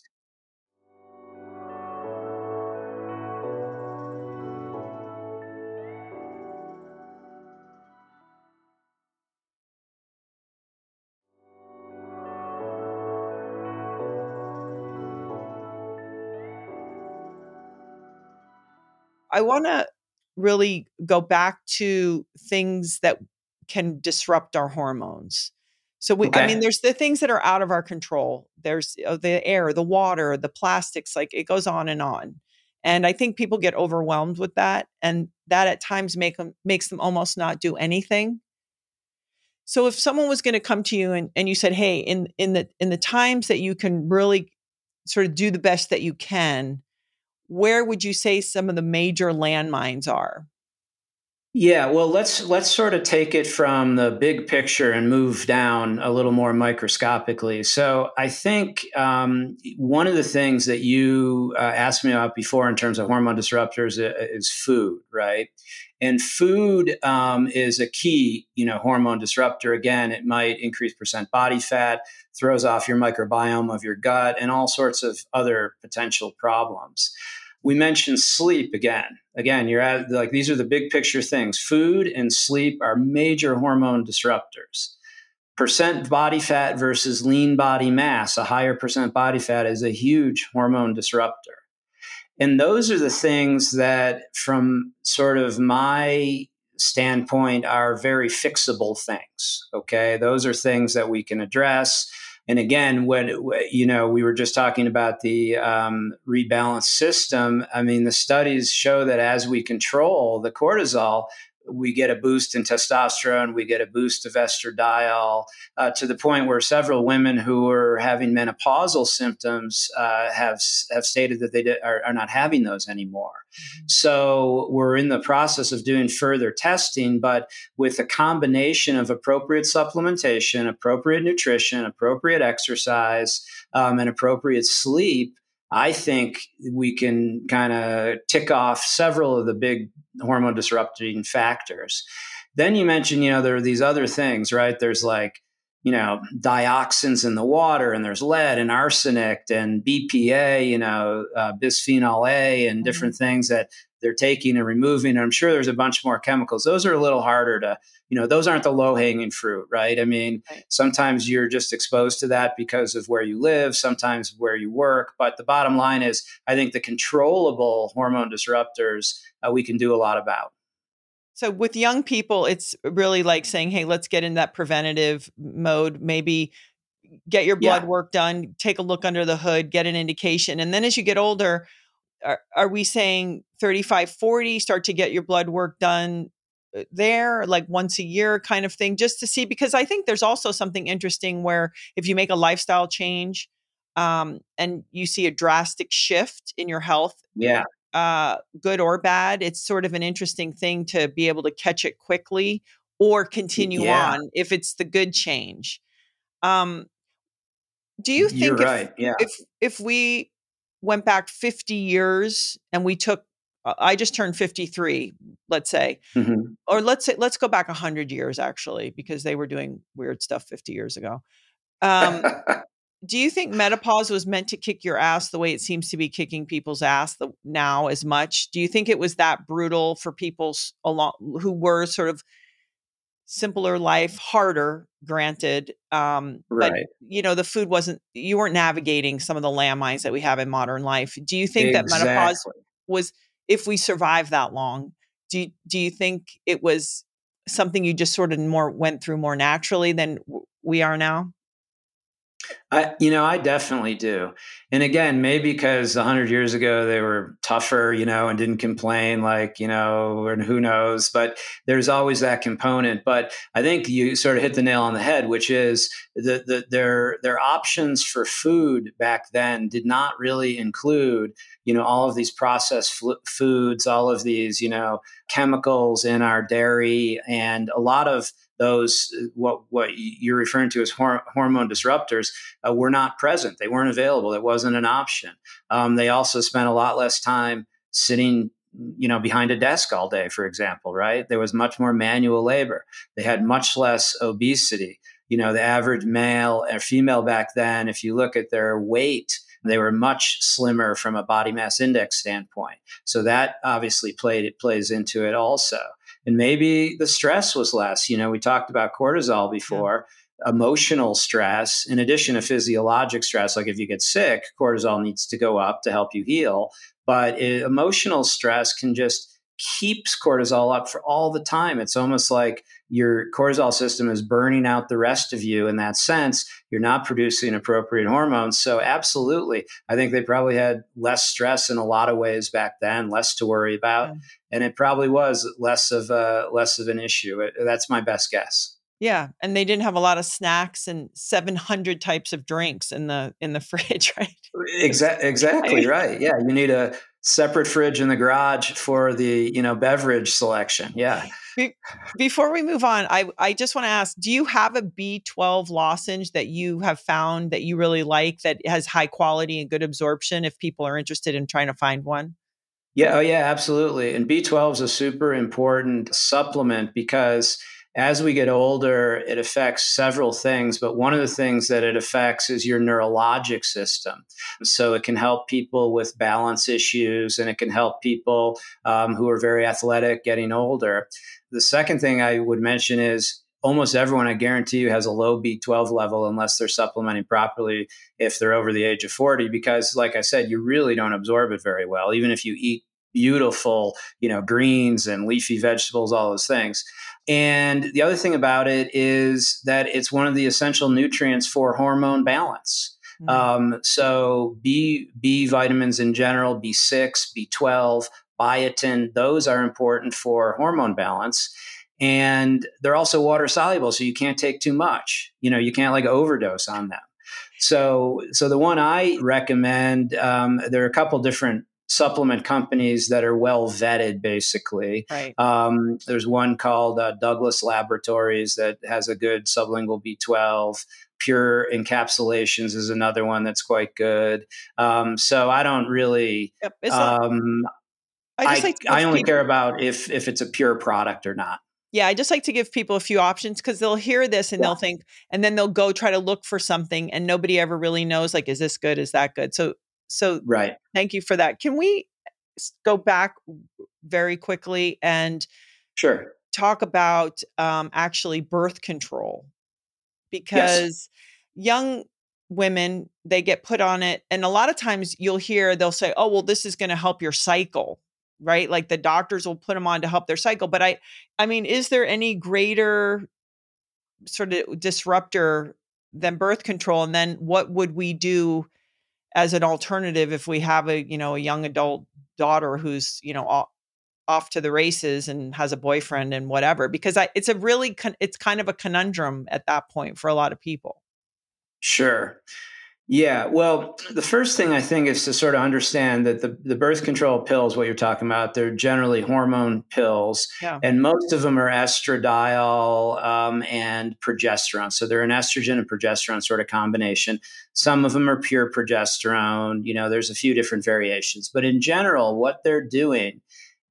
I want to really go back to things that can disrupt our hormones. So we, okay. I mean, there's the things that are out of our control. There's uh, the air, the water, the plastics, like it goes on and on. And I think people get overwhelmed with that, and that at times make them makes them almost not do anything. So if someone was going to come to you and, and you said, "Hey, in in the in the times that you can really sort of do the best that you can, where would you say some of the major landmines are? Yeah, well, let's let's sort of take it from the big picture and move down a little more microscopically. So, I think um, one of the things that you uh, asked me about before in terms of hormone disruptors is food, right? And food um, is a key, you know, hormone disruptor. Again, it might increase percent body fat, throws off your microbiome of your gut, and all sorts of other potential problems we mentioned sleep again. Again, you're at like these are the big picture things. Food and sleep are major hormone disruptors. Percent body fat versus lean body mass, a higher percent body fat is a huge hormone disruptor. And those are the things that, from sort of my standpoint, are very fixable things. Okay. Those are things that we can address and again, when you know we were just talking about the um, rebalance system, I mean the studies show that as we control the cortisol, we get a boost in testosterone, we get a boost of estradiol, uh, to the point where several women who are having menopausal symptoms uh, have have stated that they are, are, not having those anymore. Mm-hmm. So we're in the process of doing further testing, but with a combination of appropriate supplementation, appropriate nutrition, appropriate exercise, um, and appropriate sleep. I think we can kind of tick off several of the big hormone disrupting factors. Then you mentioned, you know, there are these other things, right? There's like, you know, dioxins in the water, and there's lead and arsenic and BPA, you know, uh, bisphenol A, and mm-hmm. different mm-hmm. things that they're taking and removing. And I'm sure there's a bunch more chemicals. Those are a little harder to, you know, those aren't the low hanging fruit, right? I mean, right. sometimes you're just exposed to that because of where you live, sometimes where you work. But the bottom line is, I think the controllable hormone disruptors uh, we can do a lot about. So with young people, it's really like saying, "Hey, let's get in that preventative mode. Maybe get your blood yeah. work done, take a look under the hood, get an indication, and then as you get older." Are, are we saying 35 40 start to get your blood work done uh, there like once a year kind of thing just to see because i think there's also something interesting where if you make a lifestyle change um, and you see a drastic shift in your health yeah uh, good or bad it's sort of an interesting thing to be able to catch it quickly or continue yeah. on if it's the good change um, do you think You're if, right. yeah. if if we went back 50 years and we took I just turned 53, let's say. Mm-hmm. Or let's say let's go back 100 years actually because they were doing weird stuff 50 years ago. Um, *laughs* do you think menopause was meant to kick your ass the way it seems to be kicking people's ass the, now as much? Do you think it was that brutal for people along who were sort of simpler life, harder, granted. Um, right. But, you know, the food wasn't, you weren't navigating some of the landmines that we have in modern life. Do you think exactly. that menopause was, if we survive that long, do you, do you think it was something you just sort of more went through more naturally than we are now? I, you know, I definitely do. And again, maybe because a hundred years ago they were tougher, you know, and didn't complain, like you know, and who knows. But there's always that component. But I think you sort of hit the nail on the head, which is that the, their their options for food back then did not really include, you know, all of these processed fl- foods, all of these, you know, chemicals in our dairy, and a lot of those what what you're referring to as hor- hormone disruptors uh, were not present. They weren't available. It wasn't an option. Um, they also spent a lot less time sitting you know behind a desk all day for example right there was much more manual labor they had much less obesity you know the average male or female back then if you look at their weight they were much slimmer from a body mass index standpoint so that obviously played it plays into it also and maybe the stress was less. You know, we talked about cortisol before. Yeah. Emotional stress, in addition to physiologic stress, like if you get sick, cortisol needs to go up to help you heal. But it, emotional stress can just keeps cortisol up for all the time. It's almost like your cortisol system is burning out the rest of you in that sense. You're not producing appropriate hormones. So, absolutely, I think they probably had less stress in a lot of ways back then, less to worry about, yeah. and it probably was less of a less of an issue. It, that's my best guess. Yeah, and they didn't have a lot of snacks and 700 types of drinks in the in the *laughs* fridge, right? Exactly, exactly right. Yeah, you need a separate fridge in the garage for the you know beverage selection. Yeah. Be- before we move on, I I just want to ask: Do you have a B12 lozenge that you have found that you really like that has high quality and good absorption? If people are interested in trying to find one. Yeah. Oh, yeah. Absolutely. And B12 is a super important supplement because as we get older, it affects several things, but one of the things that it affects is your neurologic system. So it can help people with balance issues and it can help people um, who are very athletic getting older. The second thing I would mention is almost everyone, I guarantee you, has a low B12 level unless they're supplementing properly if they're over the age of 40, because, like I said, you really don't absorb it very well, even if you eat beautiful, you know, greens and leafy vegetables, all those things. And the other thing about it is that it's one of the essential nutrients for hormone balance. Mm-hmm. Um, so B B vitamins in general, B6, B12, biotin. Those are important for hormone balance. And they're also water soluble, so you can't take too much. You know, you can't like overdose on them. So, so the one I recommend, um, there are a couple different supplement companies that are well vetted, basically. Right. Um, there's one called uh, Douglas Laboratories that has a good sublingual B12. Pure encapsulations is another one that's quite good. Um, so I don't really. Yep. Um, I, I, like I only people. care about if if it's a pure product or not. Yeah, I just like to give people a few options because they'll hear this and yeah. they'll think, and then they'll go try to look for something, and nobody ever really knows like, is this good? Is that good? So so right. Thank you for that. Can we go back very quickly and sure talk about um, actually birth control because yes. young women they get put on it and a lot of times you'll hear they'll say oh well this is going to help your cycle right like the doctors will put them on to help their cycle but i i mean is there any greater sort of disruptor than birth control and then what would we do as an alternative if we have a you know a young adult daughter who's you know off, off to the races and has a boyfriend and whatever because I, it's a really con- it's kind of a conundrum at that point for a lot of people. Sure yeah, well, the first thing I think is to sort of understand that the, the birth control pills, what you're talking about, they're generally hormone pills, yeah. and most of them are estradiol um, and progesterone. So they're an estrogen and progesterone sort of combination. Some of them are pure progesterone. You know, there's a few different variations, but in general, what they're doing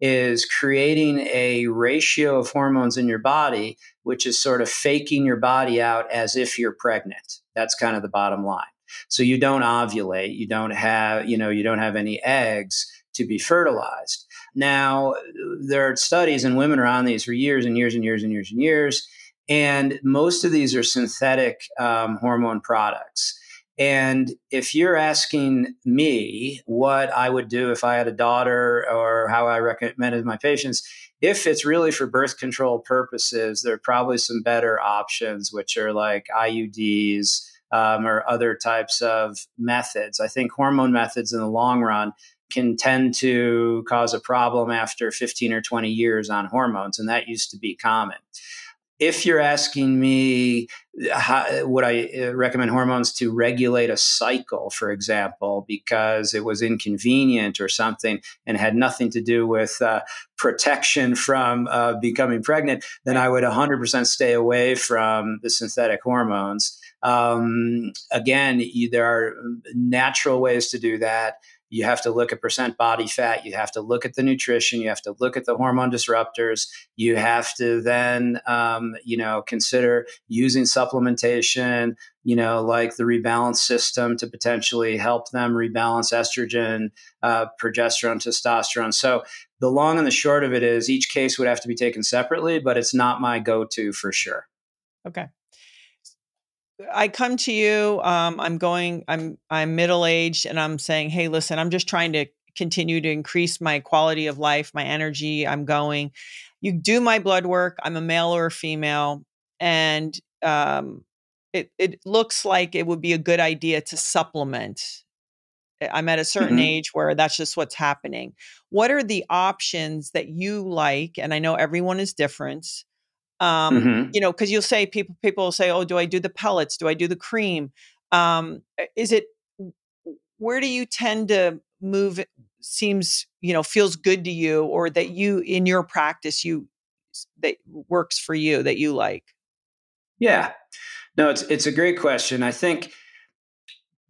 is creating a ratio of hormones in your body, which is sort of faking your body out as if you're pregnant. That's kind of the bottom line. So you don't ovulate, you don't have, you know, you don't have any eggs to be fertilized. Now, there are studies, and women are on these for years and years and years and years and years. And most of these are synthetic um, hormone products. And if you're asking me what I would do if I had a daughter or how I recommended my patients, if it's really for birth control purposes, there are probably some better options, which are like IUDs, um, or other types of methods. I think hormone methods in the long run can tend to cause a problem after 15 or 20 years on hormones, and that used to be common. If you're asking me, how, would I uh, recommend hormones to regulate a cycle, for example, because it was inconvenient or something and had nothing to do with uh, protection from uh, becoming pregnant, then I would 100% stay away from the synthetic hormones. Um, again, you, there are natural ways to do that. You have to look at percent body fat. You have to look at the nutrition. You have to look at the hormone disruptors. You have to then, um, you know, consider using supplementation, you know, like the rebalance system to potentially help them rebalance estrogen, uh, progesterone, testosterone. So the long and the short of it is each case would have to be taken separately, but it's not my go to for sure. Okay. I come to you. Um, I'm going. I'm I'm middle aged, and I'm saying, hey, listen, I'm just trying to continue to increase my quality of life, my energy. I'm going. You do my blood work. I'm a male or a female, and um, it it looks like it would be a good idea to supplement. I'm at a certain mm-hmm. age where that's just what's happening. What are the options that you like? And I know everyone is different um, mm-hmm. you know because you'll say people people will say oh do i do the pellets? Do i do the cream? Um, is it where do you tend to move seems you know feels good to you or that you in your practice you that works for you that you like? Yeah. No it's it's a great question. I think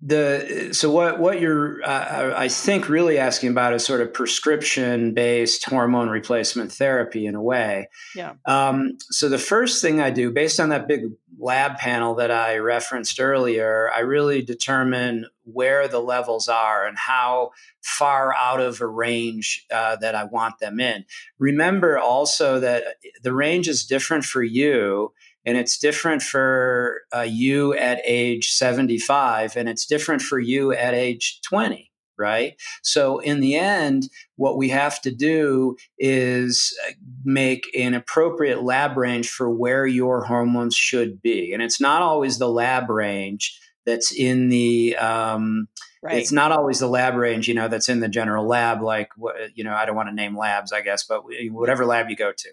the so what what you're uh, I think really asking about is sort of prescription based hormone replacement therapy in a way. Yeah. Um, so the first thing I do, based on that big lab panel that I referenced earlier, I really determine where the levels are and how far out of a range uh, that I want them in. Remember also that the range is different for you and it's different for uh, you at age 75 and it's different for you at age 20 right? So in the end what we have to do is uh, make an appropriate lab range for where your hormones should be. And it's not always the lab range that's in the um, Right. It's not always the lab range, you know, that's in the general lab. Like, you know, I don't want to name labs, I guess, but whatever lab you go to.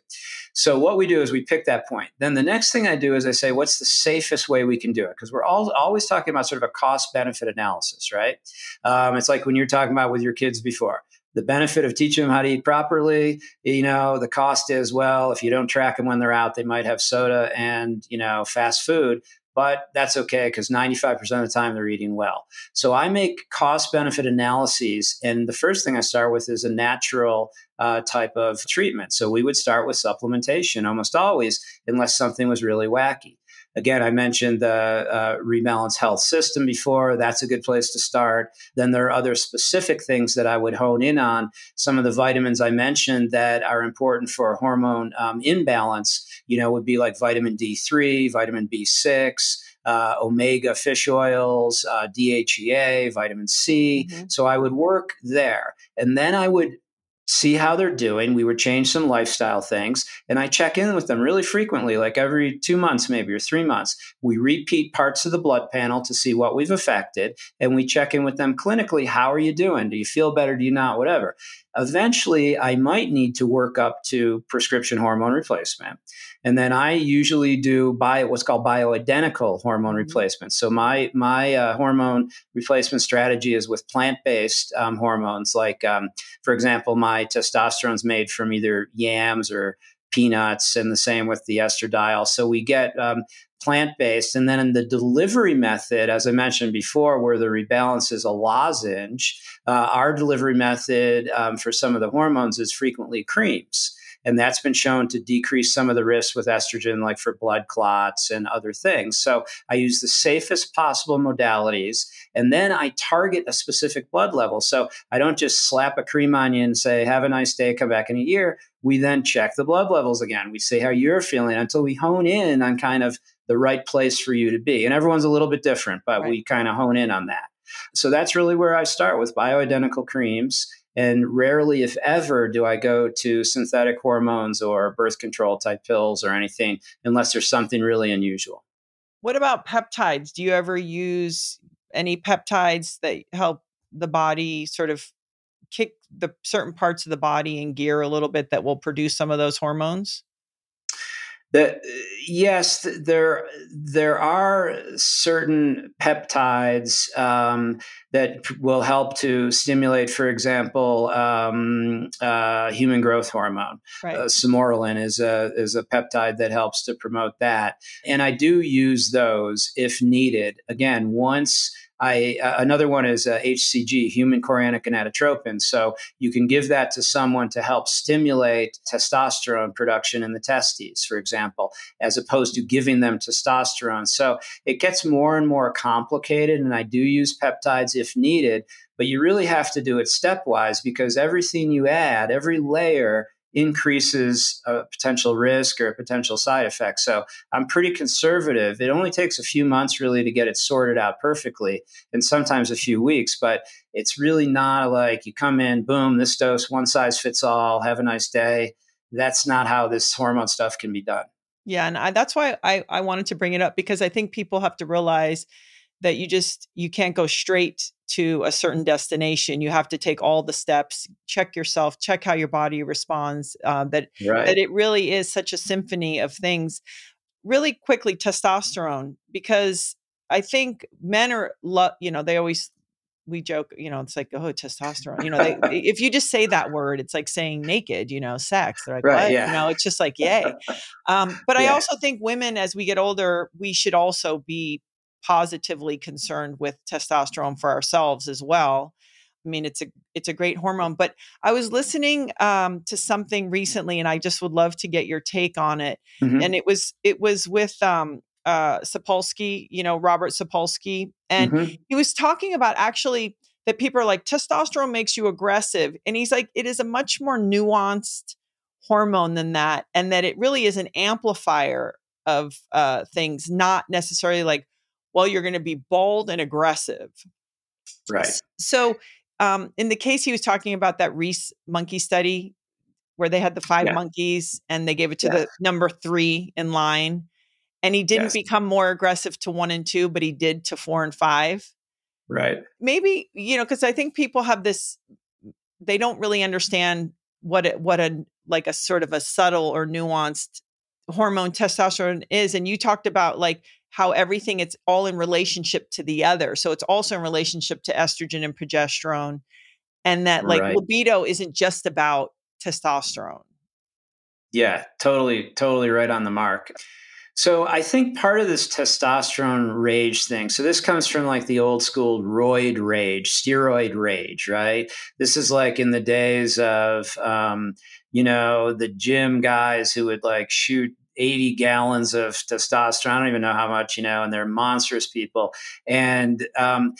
So what we do is we pick that point. Then the next thing I do is I say, what's the safest way we can do it? Because we're all always talking about sort of a cost benefit analysis, right? Um, it's like when you're talking about with your kids before the benefit of teaching them how to eat properly you know the cost is well if you don't track them when they're out they might have soda and you know fast food but that's okay because 95% of the time they're eating well. So I make cost benefit analyses. And the first thing I start with is a natural uh, type of treatment. So we would start with supplementation almost always, unless something was really wacky. Again, I mentioned the uh, Rebalance Health System before. That's a good place to start. Then there are other specific things that I would hone in on. Some of the vitamins I mentioned that are important for hormone um, imbalance, you know, would be like vitamin D3, vitamin B6. Uh, omega fish oils, uh, DHEA, vitamin C. Mm-hmm. So I would work there. And then I would see how they're doing. We would change some lifestyle things. And I check in with them really frequently, like every two months, maybe, or three months. We repeat parts of the blood panel to see what we've affected. And we check in with them clinically. How are you doing? Do you feel better? Do you not? Whatever. Eventually, I might need to work up to prescription hormone replacement. And then I usually do bio, what's called bioidentical hormone mm-hmm. replacement. So my my uh, hormone replacement strategy is with plant based um, hormones. Like, um, for example, my testosterone is made from either yams or peanuts, and the same with the estradiol. So we get um, plant based. And then in the delivery method, as I mentioned before, where the rebalance is a lozenge, uh, our delivery method um, for some of the hormones is frequently creams. And that's been shown to decrease some of the risks with estrogen, like for blood clots and other things. So I use the safest possible modalities. And then I target a specific blood level. So I don't just slap a cream on you and say, have a nice day, come back in a year. We then check the blood levels again. We see how you're feeling until we hone in on kind of the right place for you to be. And everyone's a little bit different, but right. we kind of hone in on that. So that's really where I start with bioidentical creams. And rarely, if ever, do I go to synthetic hormones or birth control type pills or anything unless there's something really unusual. What about peptides? Do you ever use any peptides that help the body sort of kick the certain parts of the body in gear a little bit that will produce some of those hormones? The, yes, there there are certain peptides um, that will help to stimulate, for example, um, uh, human growth hormone. Right. Uh, Sermorelin is a is a peptide that helps to promote that, and I do use those if needed. Again, once I uh, another one is uh, HCG, human chorionic gonadotropin. So you can give that to someone to help stimulate testosterone production in the testes, for example, as opposed to giving them testosterone. So it gets more and more complicated, and I do use peptides if needed, but you really have to do it stepwise because everything you add, every layer increases a potential risk or a potential side effect. So I'm pretty conservative. It only takes a few months really to get it sorted out perfectly, and sometimes a few weeks, but it's really not like you come in, boom, this dose, one size fits all, have a nice day. That's not how this hormone stuff can be done. Yeah, and I, that's why I, I wanted to bring it up because I think people have to realize that you just you can't go straight to a certain destination you have to take all the steps check yourself check how your body responds uh, that right. that it really is such a symphony of things really quickly testosterone because i think men are lo- you know they always we joke you know it's like oh testosterone you know they, *laughs* if you just say that word it's like saying naked you know sex they're like right, what yeah. you know it's just like *laughs* yay um, but yeah. i also think women as we get older we should also be positively concerned with testosterone for ourselves as well. I mean, it's a it's a great hormone. But I was listening um, to something recently, and I just would love to get your take on it. Mm-hmm. And it was it was with um, uh, Sapolsky, you know, Robert Sapolsky, and mm-hmm. he was talking about actually that people are like testosterone makes you aggressive, and he's like it is a much more nuanced hormone than that, and that it really is an amplifier of uh, things, not necessarily like well, you're going to be bold and aggressive. Right. So, um, in the case he was talking about that rhesus monkey study where they had the five yeah. monkeys and they gave it to yeah. the number three in line. and he didn't Yes. become more aggressive to one and two, but he did to four and five. Right. Maybe you know because I think people have this. They don't really understand what it, what a like a sort of a subtle or nuanced hormone testosterone is, and you talked about like how everything it's all in relationship to the other. So it's also in relationship to estrogen and progesterone, and that like Right. libido isn't just about testosterone. Yeah, totally, totally right on the mark. So I think part of this testosterone rage thing. So this comes from like the old school roid rage, steroid rage, right? This is like in the days of, um, you know, the gym guys who would like shoot 80 gallons of testosterone. I don't even know how much, you know, and they're monstrous people. And um,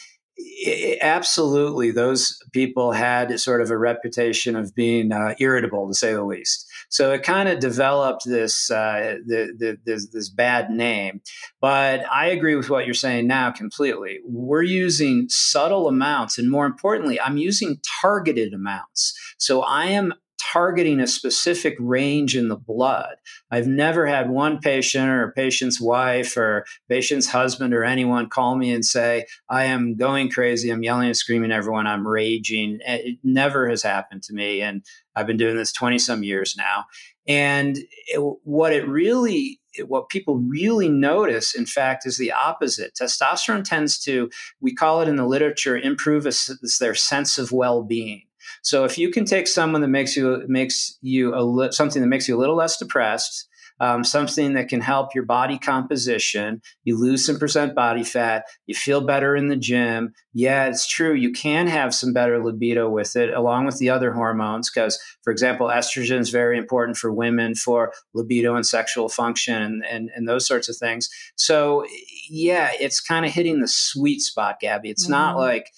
absolutely, those people had sort of a reputation of being uh, irritable, to say the least. So it kind of developed this, uh, the, the, this this bad name. But I agree with what you're saying now completely. We're using subtle amounts, and more importantly, I'm using targeted amounts. So I am targeting a specific range in the blood. I've never had one patient or a patient's wife or patient's husband or anyone call me and say, I am going crazy. I'm yelling and screaming at everyone. I'm raging. Eh, it never has happened to me. And I've been doing this 20 some years now. And it, what it really, what people really notice, in fact, is the opposite. Testosterone tends to, we call it in the literature, improve a their sense of well being. So if you can take someone that makes you makes you a li- something that makes you a little less depressed, um, something that can help your body composition, you lose some percent body fat, you feel better in the gym. Yeah, it's true. You can have some better libido with it, along with the other hormones. Because, for example, estrogen is very important for women for libido and sexual function and, and, and those sorts of things. So, yeah, it's kind of hitting the sweet spot, Gabby. It's not Mhm. like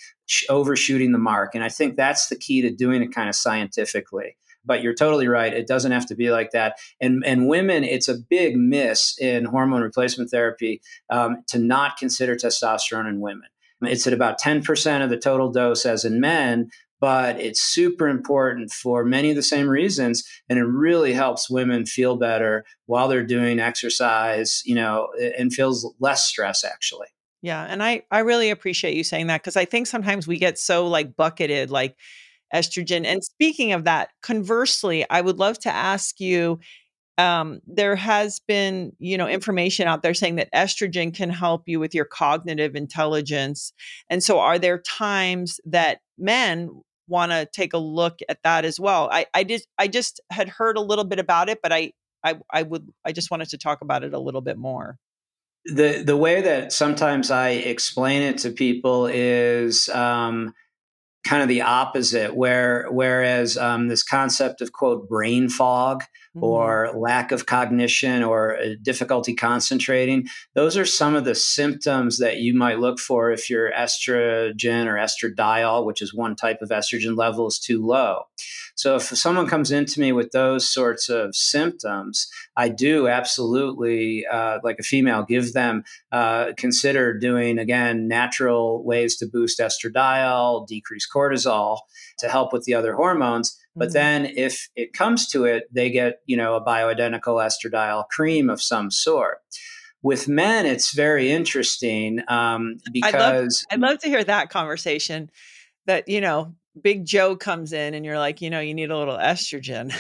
overshooting the mark. And I think that's the key to doing it kind of scientifically. But you're totally right. It doesn't have to be like that. And and women, it's a big miss in hormone replacement therapy um, to not consider testosterone in women. It's at about 10% of the total dose as in men, but it's super important for many of the same reasons. And it really helps women feel better while they're doing exercise, you know, and feels less stress actually. Yeah, and I I really appreciate you saying that because I think sometimes we get so like bucketed like estrogen. And speaking of that, conversely, I would love to ask you um, there has been you know information out there saying that estrogen can help you with your cognitive intelligence and so are there times that men want to take a look at that as well i i just i just had heard a little bit about it but i i i would i just wanted to talk about it a little bit more the the way that sometimes I explain it to people is um, kind of the opposite. Where whereas um, this concept of quote brain fog Mhm. or lack of cognition or uh, difficulty concentrating, those are some of the symptoms that you might look for if your estrogen or estradiol, which is one type of estrogen level, is too low. So if someone comes into me with those sorts of symptoms, I do absolutely, uh, like a female, give them uh, consider doing again natural ways to boost estradiol, decrease cortisol to help with the other hormones. But Mhm. then if it comes to it, they get you know a bioidentical estradiol cream of some sort. With men, it's very interesting um, I'd love- because I'd love to hear that conversation. That you know, Big Joe comes in and you're like, you know, you need a little estrogen.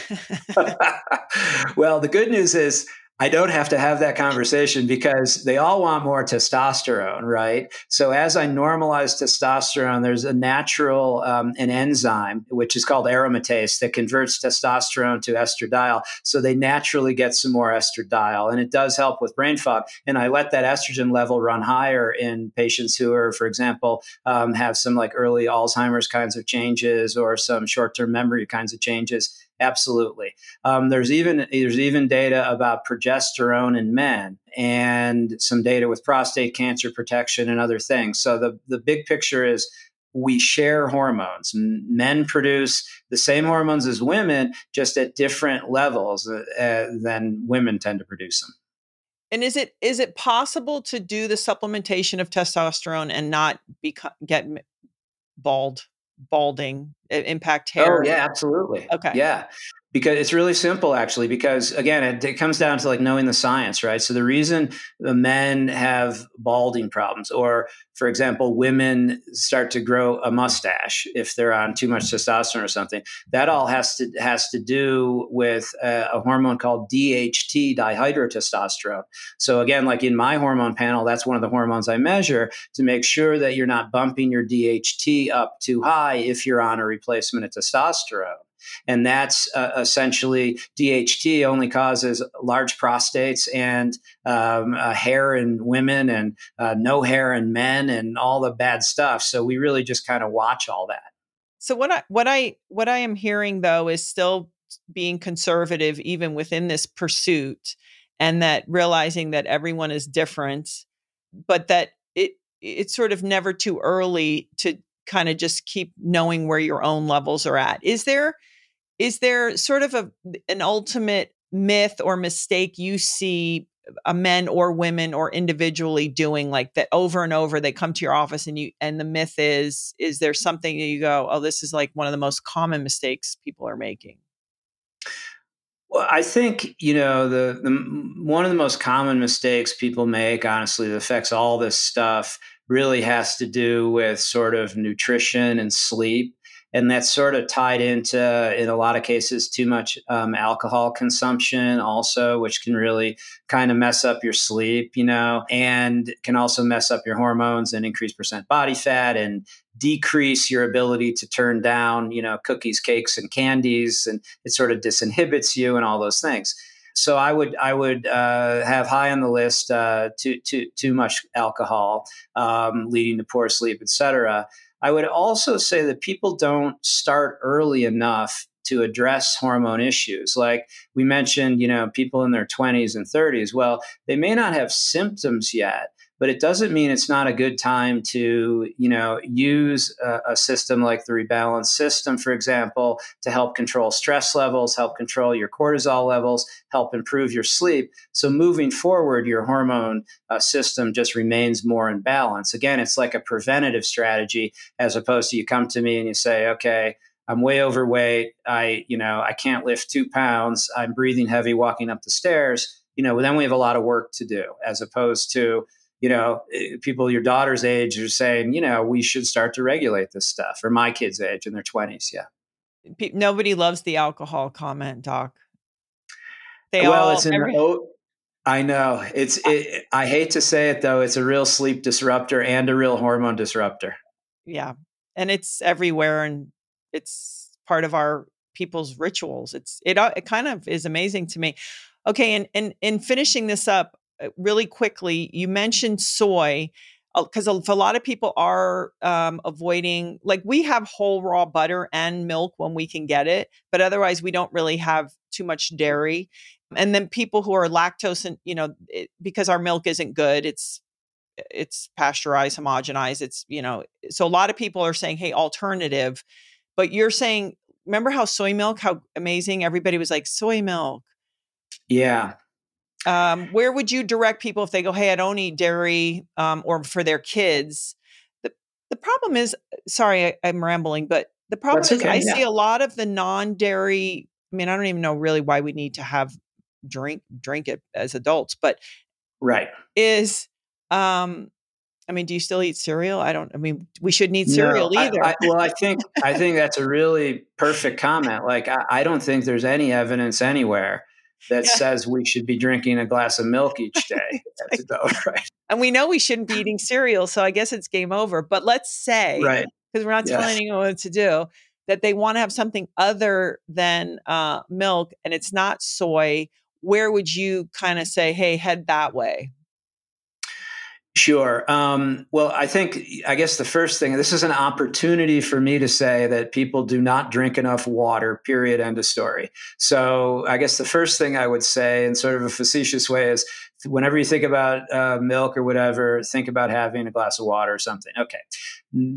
*laughs* well, the good news is I don't have to have that conversation because they all want more testosterone, right? So as I normalize testosterone, there's a natural um, an enzyme which is called aromatase that converts testosterone to estradiol. So they naturally get some more estradiol, and it does help with brain fog. And I let that estrogen level run higher in patients who are, for example, um, have some like early Alzheimer's kinds of changes or some short-term memory kinds of changes. Absolutely. Um, there's even there's even data about progesterone in men and some data with prostate cancer protection and other things. So the the big picture is we share hormones. Men produce the same hormones as women, just at different levels uh, than women tend to produce them. and is it is it possible to do the supplementation of testosterone and not become get bald, balding, impact oh, hair? Oh yeah, absolutely. Okay. Yeah. Because it's really simple actually because again it, it, comes down to like knowing the science right? So the reason the men have balding problems or for example women start to grow a mustache if they're on too much testosterone or something that all has to has to do with a, a hormone called DHT dihydrotestosterone. So again like in my hormone panel that's one of the hormones I measure to make sure that you're not bumping your DHT up too high if you're on a replacement of testosterone and that's uh, essentially DHT only causes large prostates and um, uh, hair in women and uh, no hair in men and all the bad stuff. So we really just kind of watch all that. So what I what I what I am hearing though is still being conservative even within this pursuit and that realizing that everyone is different but that it it's sort of never too early to kind of just keep knowing where your own levels are at. Is there is there sort of a an ultimate myth or mistake you see uh, a men or women or individually doing like that over and over they come to your office and you and the myth is is there something that you go oh this is like one of the most common mistakes people are making well i think you know the, the one of the most common mistakes people make honestly that affects all this stuff really has to do with sort of nutrition and sleep and that's sort of tied into in a lot of cases too much um, alcohol consumption also which can really kind of mess up your sleep you know and can also mess up your hormones and increase percent body fat and decrease your ability to turn down you know cookies cakes and candies and it sort of disinhibits you and all those things so I would I would uh, have high on the list uh, too too too much alcohol, um, leading to poor sleep, etc. I would also say that people don't start early enough to address hormone issues. Like we mentioned, you know, people in their 20s and 30s. Well, they may not have symptoms yet, but it doesn't mean it's not a good time to you know use a, a, system like the rebalance system for example to help control stress levels help control your cortisol levels help improve your sleep so moving forward your hormone uh, system just remains more in balance again it's like a preventative strategy as opposed to you come to me and you say okay I'm way overweight. I, you know, I can't lift two pounds. I'm breathing heavy walking up the stairs. You know, then we have a lot of work to do as opposed to, you know, eh, people your daughter's age are saying, you know, we should start to regulate this stuff, or my kids' age in their 20s. Yeah. Nobody loves the alcohol comment, Doc. They well, all, it's in every- I know. It's, it, I hate to say it though, it's a real sleep disruptor and a real hormone disruptor. Yeah. And it's everywhere and it's part of our people's rituals. It's, it, uh, it kind of is amazing to me. Okay. And, and in finishing this up, really quickly, you mentioned soy because uh, a, a lot of people are um, avoiding like we have whole raw butter and milk when we can get it but otherwise we don't really have too much dairy and then people who are lactose and you know it, because our milk isn't good it's it's pasteurized homogenized it's you know so a lot of people are saying hey alternative but you're saying remember how soy milk how amazing everybody was like soy milk. Yeah um, where would you direct people if they go, "Hey, I don't eat dairy," um, or for their kids? the The problem is, sorry, I, am rambling, but the problem That's is, okay, I yeah. see a lot of the non-dairy. I mean, I don't even know really why we need to have drink drink it as adults, but right is um I mean, do you still eat cereal? I don't. I mean, we shouldn't eat cereal no, either. I, I, well, I think I think that's a really perfect comment. Like, I, I, don't think there's any evidence anywhere that yeah. says we should be drinking a glass of milk each *laughs* day as adult, *laughs* right? And we know we shouldn't be eating cereal, so I guess it's game over. But let's say, right, because we're not yes. telling anyone what to do, that they want to have something other than uh, milk, and it's not soy. Where would you kind of say, "Hey, head that way"? Sure. Um, well, I think, I guess the first thing, this is an opportunity for me to say that people do not drink enough water, period, end of story. So I guess the first thing I would say in sort of a facetious way is whenever you think about uh, milk or whatever, think about having a glass of water or something. Okay.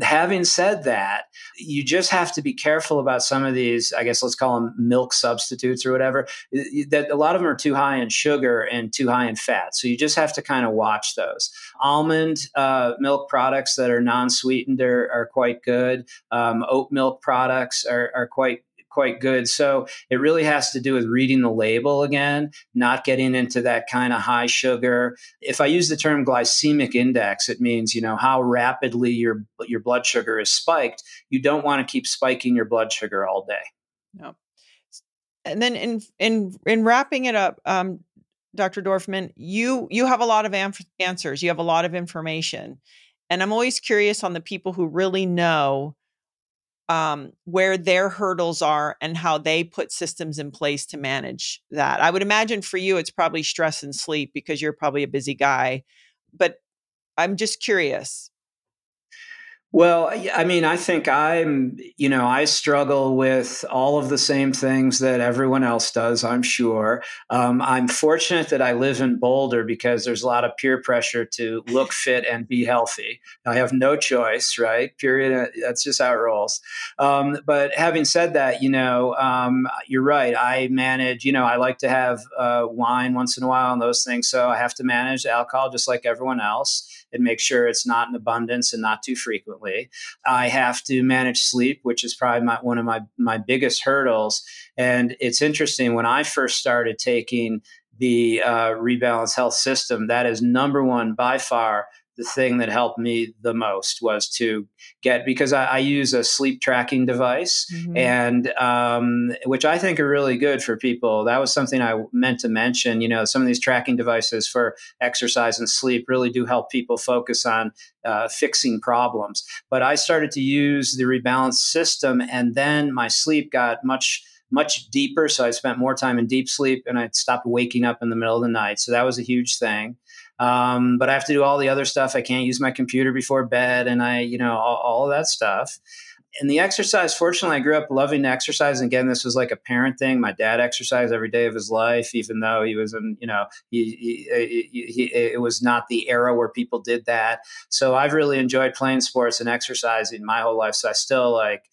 Having said that, you just have to be careful about some of these, I guess let's call them milk substitutes or whatever, that a lot of them are too high in sugar and too high in fat. So you just have to kind of watch those. Almond uh, milk products that are non sweetened are, are, quite good. Um, oat milk products are, are quite quite good. So it really has to do with reading the label again, not getting into that kind of high sugar. If I use the term glycemic index, it means, you know, how rapidly your your blood sugar is spiked. You don't want to keep spiking your blood sugar all day. No. And then in in in wrapping it up, um, Dr. Dorfman, you you have a lot of answers. You have a lot of information, and I'm always curious on the people who really know um, where their hurdles are and how they put systems in place to manage that. I would imagine for you, it's probably stress and sleep because you're probably a busy guy. But I'm just curious well, I mean, I think I'm, you know, I struggle with all of the same things that everyone else does, I'm sure. Um, I'm fortunate that I live in Boulder because there's a lot of peer pressure to look fit and be healthy. I have no choice, right? Period. Uh, that's just how it rolls. Um, but having said that, you know, um, you're right. I manage, you know, I like to have uh, wine once in a while and those things. So I have to manage alcohol just like everyone else and make sure it's not in abundance and not too frequently. I have to manage sleep, which is probably my, one of my, my biggest hurdles. And it's interesting when I first started taking the uh, rebalance health system, that is number one by far the thing that helped me the most was to get because I, I use a sleep tracking device mm-hmm. and um, which I think are really good for people. That was something I meant to mention. You know, some of these tracking devices for exercise and sleep really do help people focus on uh, fixing problems. But I started to use the rebalance system, and then my sleep got much much deeper. So I spent more time in deep sleep and I stopped waking up in the middle of the night. So that was a huge thing. Um, but I have to do all the other stuff. I can't use my computer before bed, and I, you know, all, all that stuff. And the exercise, fortunately, I grew up loving to exercise. And again, this was like a parent thing. My dad exercised every day of his life, even though he was in, you know, he, he, he, it was not the era where people did that. So I've really enjoyed playing sports and exercising my whole life. So I still like,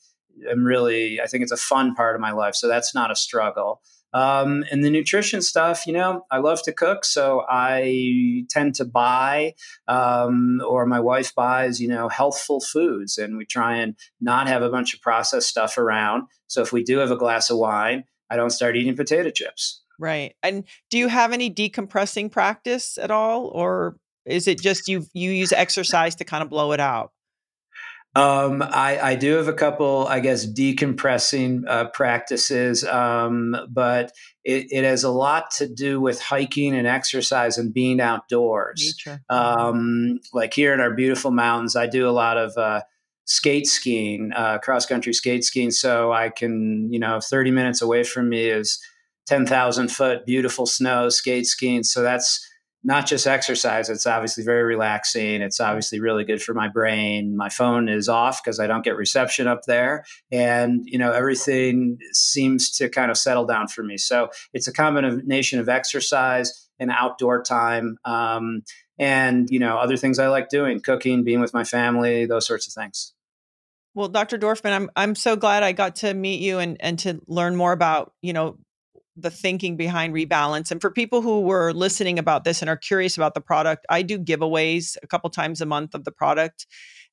I'm really, I think it's a fun part of my life. So that's not a struggle. Um, and the nutrition stuff, you know, I love to cook, so I tend to buy, um, or my wife buys, you know, healthful foods, and we try and not have a bunch of processed stuff around. So if we do have a glass of wine, I don't start eating potato chips. Right. And do you have any decompressing practice at all, or is it just you you use exercise to kind of blow it out? Um, I, I, do have a couple, I guess, decompressing uh, practices, um, but it, it, has a lot to do with hiking and exercise and being outdoors. Um, like here in our beautiful mountains, I do a lot of uh, skate skiing, uh, cross country skate skiing. So I can, you know, 30 minutes away from me is 10,000 foot beautiful snow skate skiing. So that's not just exercise. It's obviously very relaxing. It's obviously really good for my brain. My phone is off because I don't get reception up there. And, you know, everything seems to kind of settle down for me. So it's a combination of exercise and outdoor time. Um, and, you know, other things I like doing, cooking, being with my family, those sorts of things. Well, Dr. Dorfman, I'm I'm so glad I got to meet you and and to learn more about, you know, the thinking behind rebalance. And for people who were listening about this and are curious about the product, I do giveaways a couple times a month of the product.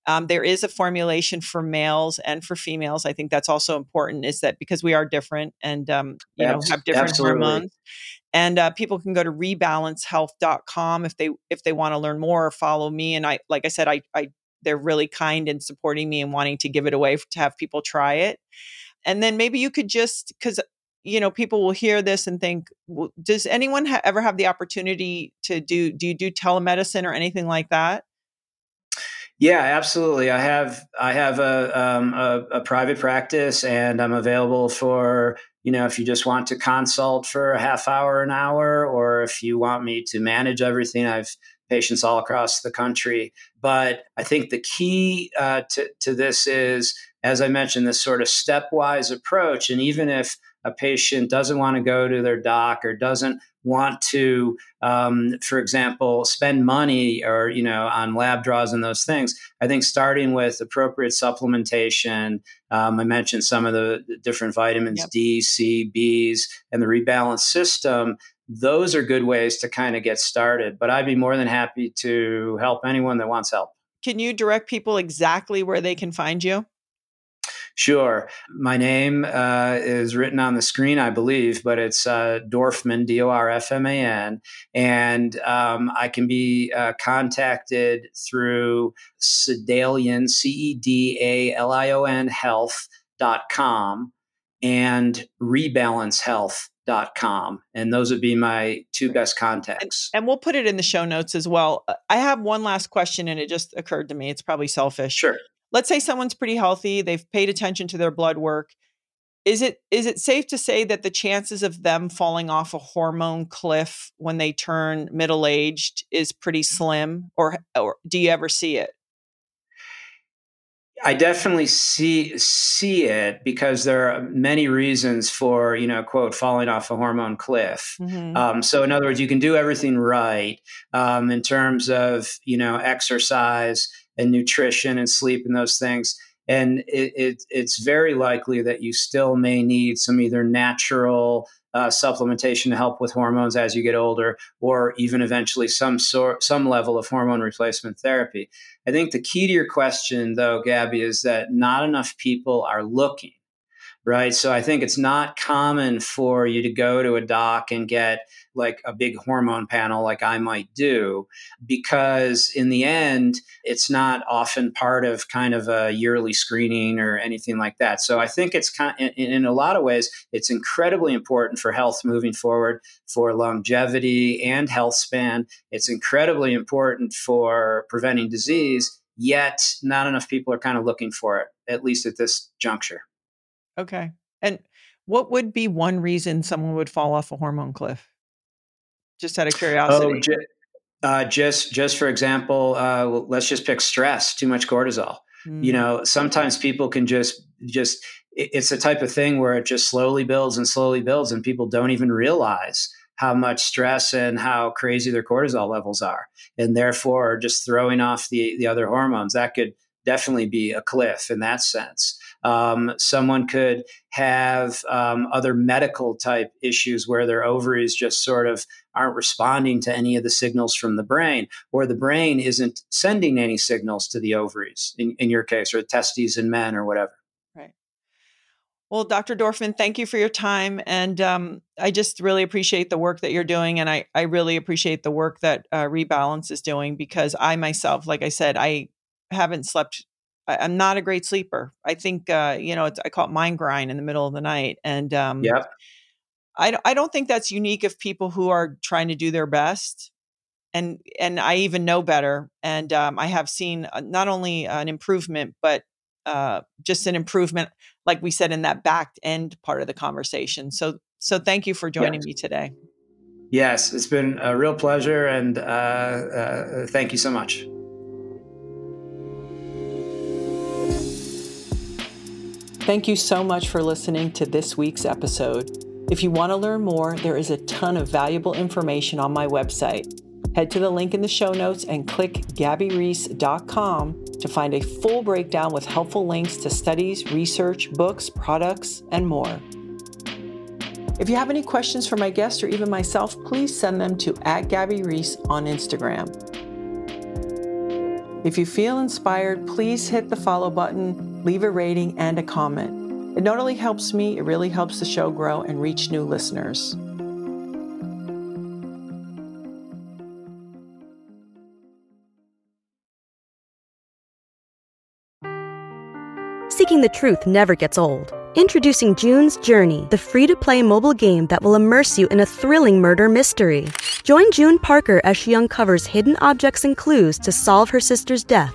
Um, there is a formulation for males and for females. I think that's also important. Is that because we are different and um, you know have different Absolutely. hormones, and uh, people can go to rebalancehealth.com if they if they want to learn more or follow me. And I, like I said, I, I they're really kind in supporting me and wanting to give it away to have people try it. And then maybe you could just because you know people will hear this and think does anyone ha- ever have the opportunity to do do you do telemedicine or anything like that? Yeah absolutely. I have i have a, um, a, a private practice and i'm available for you know if you just want to consult for a half hour an hour or if you want me to manage everything i've patients all across the country. But i think the key uh, to, to this is as i mentioned this sort of stepwise approach and even if a patient doesn't want to go to their doc or doesn't want to, um, for example, spend money or you know on lab draws and those things, I think starting with appropriate supplementation. Um, I mentioned some of the different vitamins yep. D, C, Bs, and the rebalance system. Those are good ways to kind of get started. But I'd be more than happy to help anyone that wants help. Can you direct people exactly where they can find you? Sure. My name uh, is written on the screen, I believe, but it's uh, Dorfman, D O R F M A N. And um, I can be uh, contacted through Cedalion, C E D A L I O N health.com and rebalancehealth.com. And those would be my two best contacts. And, and, we'll put it in the show notes as well. Uh, I have one last question, and it just occurred to me. It's probably selfish. Sure let's say someone's pretty healthy, they've paid attention to their blood work. Is it is it safe to say that the chances of them falling off a hormone cliff when they turn middle aged is pretty slim, or or do you ever see it? I definitely see see it because there are many reasons for you know quote falling off a hormone cliff. Mm-hmm. Um, so in other words, you can do everything right um, in terms of you know exercise and nutrition and sleep and those things. And it, it, it's very likely that you still may need some either natural uh, supplementation to help with hormones as you get older, or even eventually some sort, some level of hormone replacement therapy. I think the key to your question, though, Gabby, is that not enough people are looking right? So I think it's not common for you to go to a doc and get like a big hormone panel like I might do because in the end it's not often part of kind of a yearly screening or anything like that. So I think it's kind in a lot of ways it's incredibly important for health moving forward for longevity and health span. It's incredibly important for preventing disease, yet not enough people are kind of looking for it at least at this juncture. Okay. And what would be one reason someone would fall off a hormone cliff? Just out of oh, curiosity. Oh, ju- uh, just just for example, uh, let's just pick stress. Too much cortisol. Mm. You know, sometimes people can just just it's a type of thing where it just slowly builds and slowly builds, and people don't even realize how much stress and how crazy their cortisol levels are, and therefore just throwing off the the other hormones. That could definitely be a cliff in that sense. Um, someone could have um, other medical type issues where their ovaries just sort of aren't responding to any of the signals from the brain, or the brain isn't sending any signals to the ovaries in, in your case, or testes in men, or whatever. Right. Well, Dr. Dorfman, thank you for your time. And um, I just really appreciate the work that you're doing. And I, I really appreciate the work that uh, Rebalance is doing because I myself, like I said, I haven't slept I, am not a great sleeper. I think uh, you know I call it mind grind in the middle of the night, and um, yeah, I I don't think that's unique of people who are trying to do their best, and and I even know better, and um, I have seen uh, not only an improvement but uh, just an improvement, like we said in that back end part of the conversation. So so thank you for joining me today. Yes, it's been a real pleasure, and uh, uh thank you so much. Thank you so much for listening to this week's episode. If you want to learn more, there is a ton of valuable information on my website. Head to the link in the show notes and click gabbyreece.com to find a full breakdown with helpful links to studies, research, books, products, and more. If you have any questions for my guest or even myself, please send them to at Gabby Reece on Instagram. If you feel inspired, please hit the follow button, leave a rating, and a comment. It not only helps me, it really helps the show grow and reach new listeners. Seeking the truth never gets old. Introducing June's Journey, the free to play mobile game that will immerse you in a thrilling murder mystery. Join June Parker as she uncovers hidden objects and clues to solve her sister's death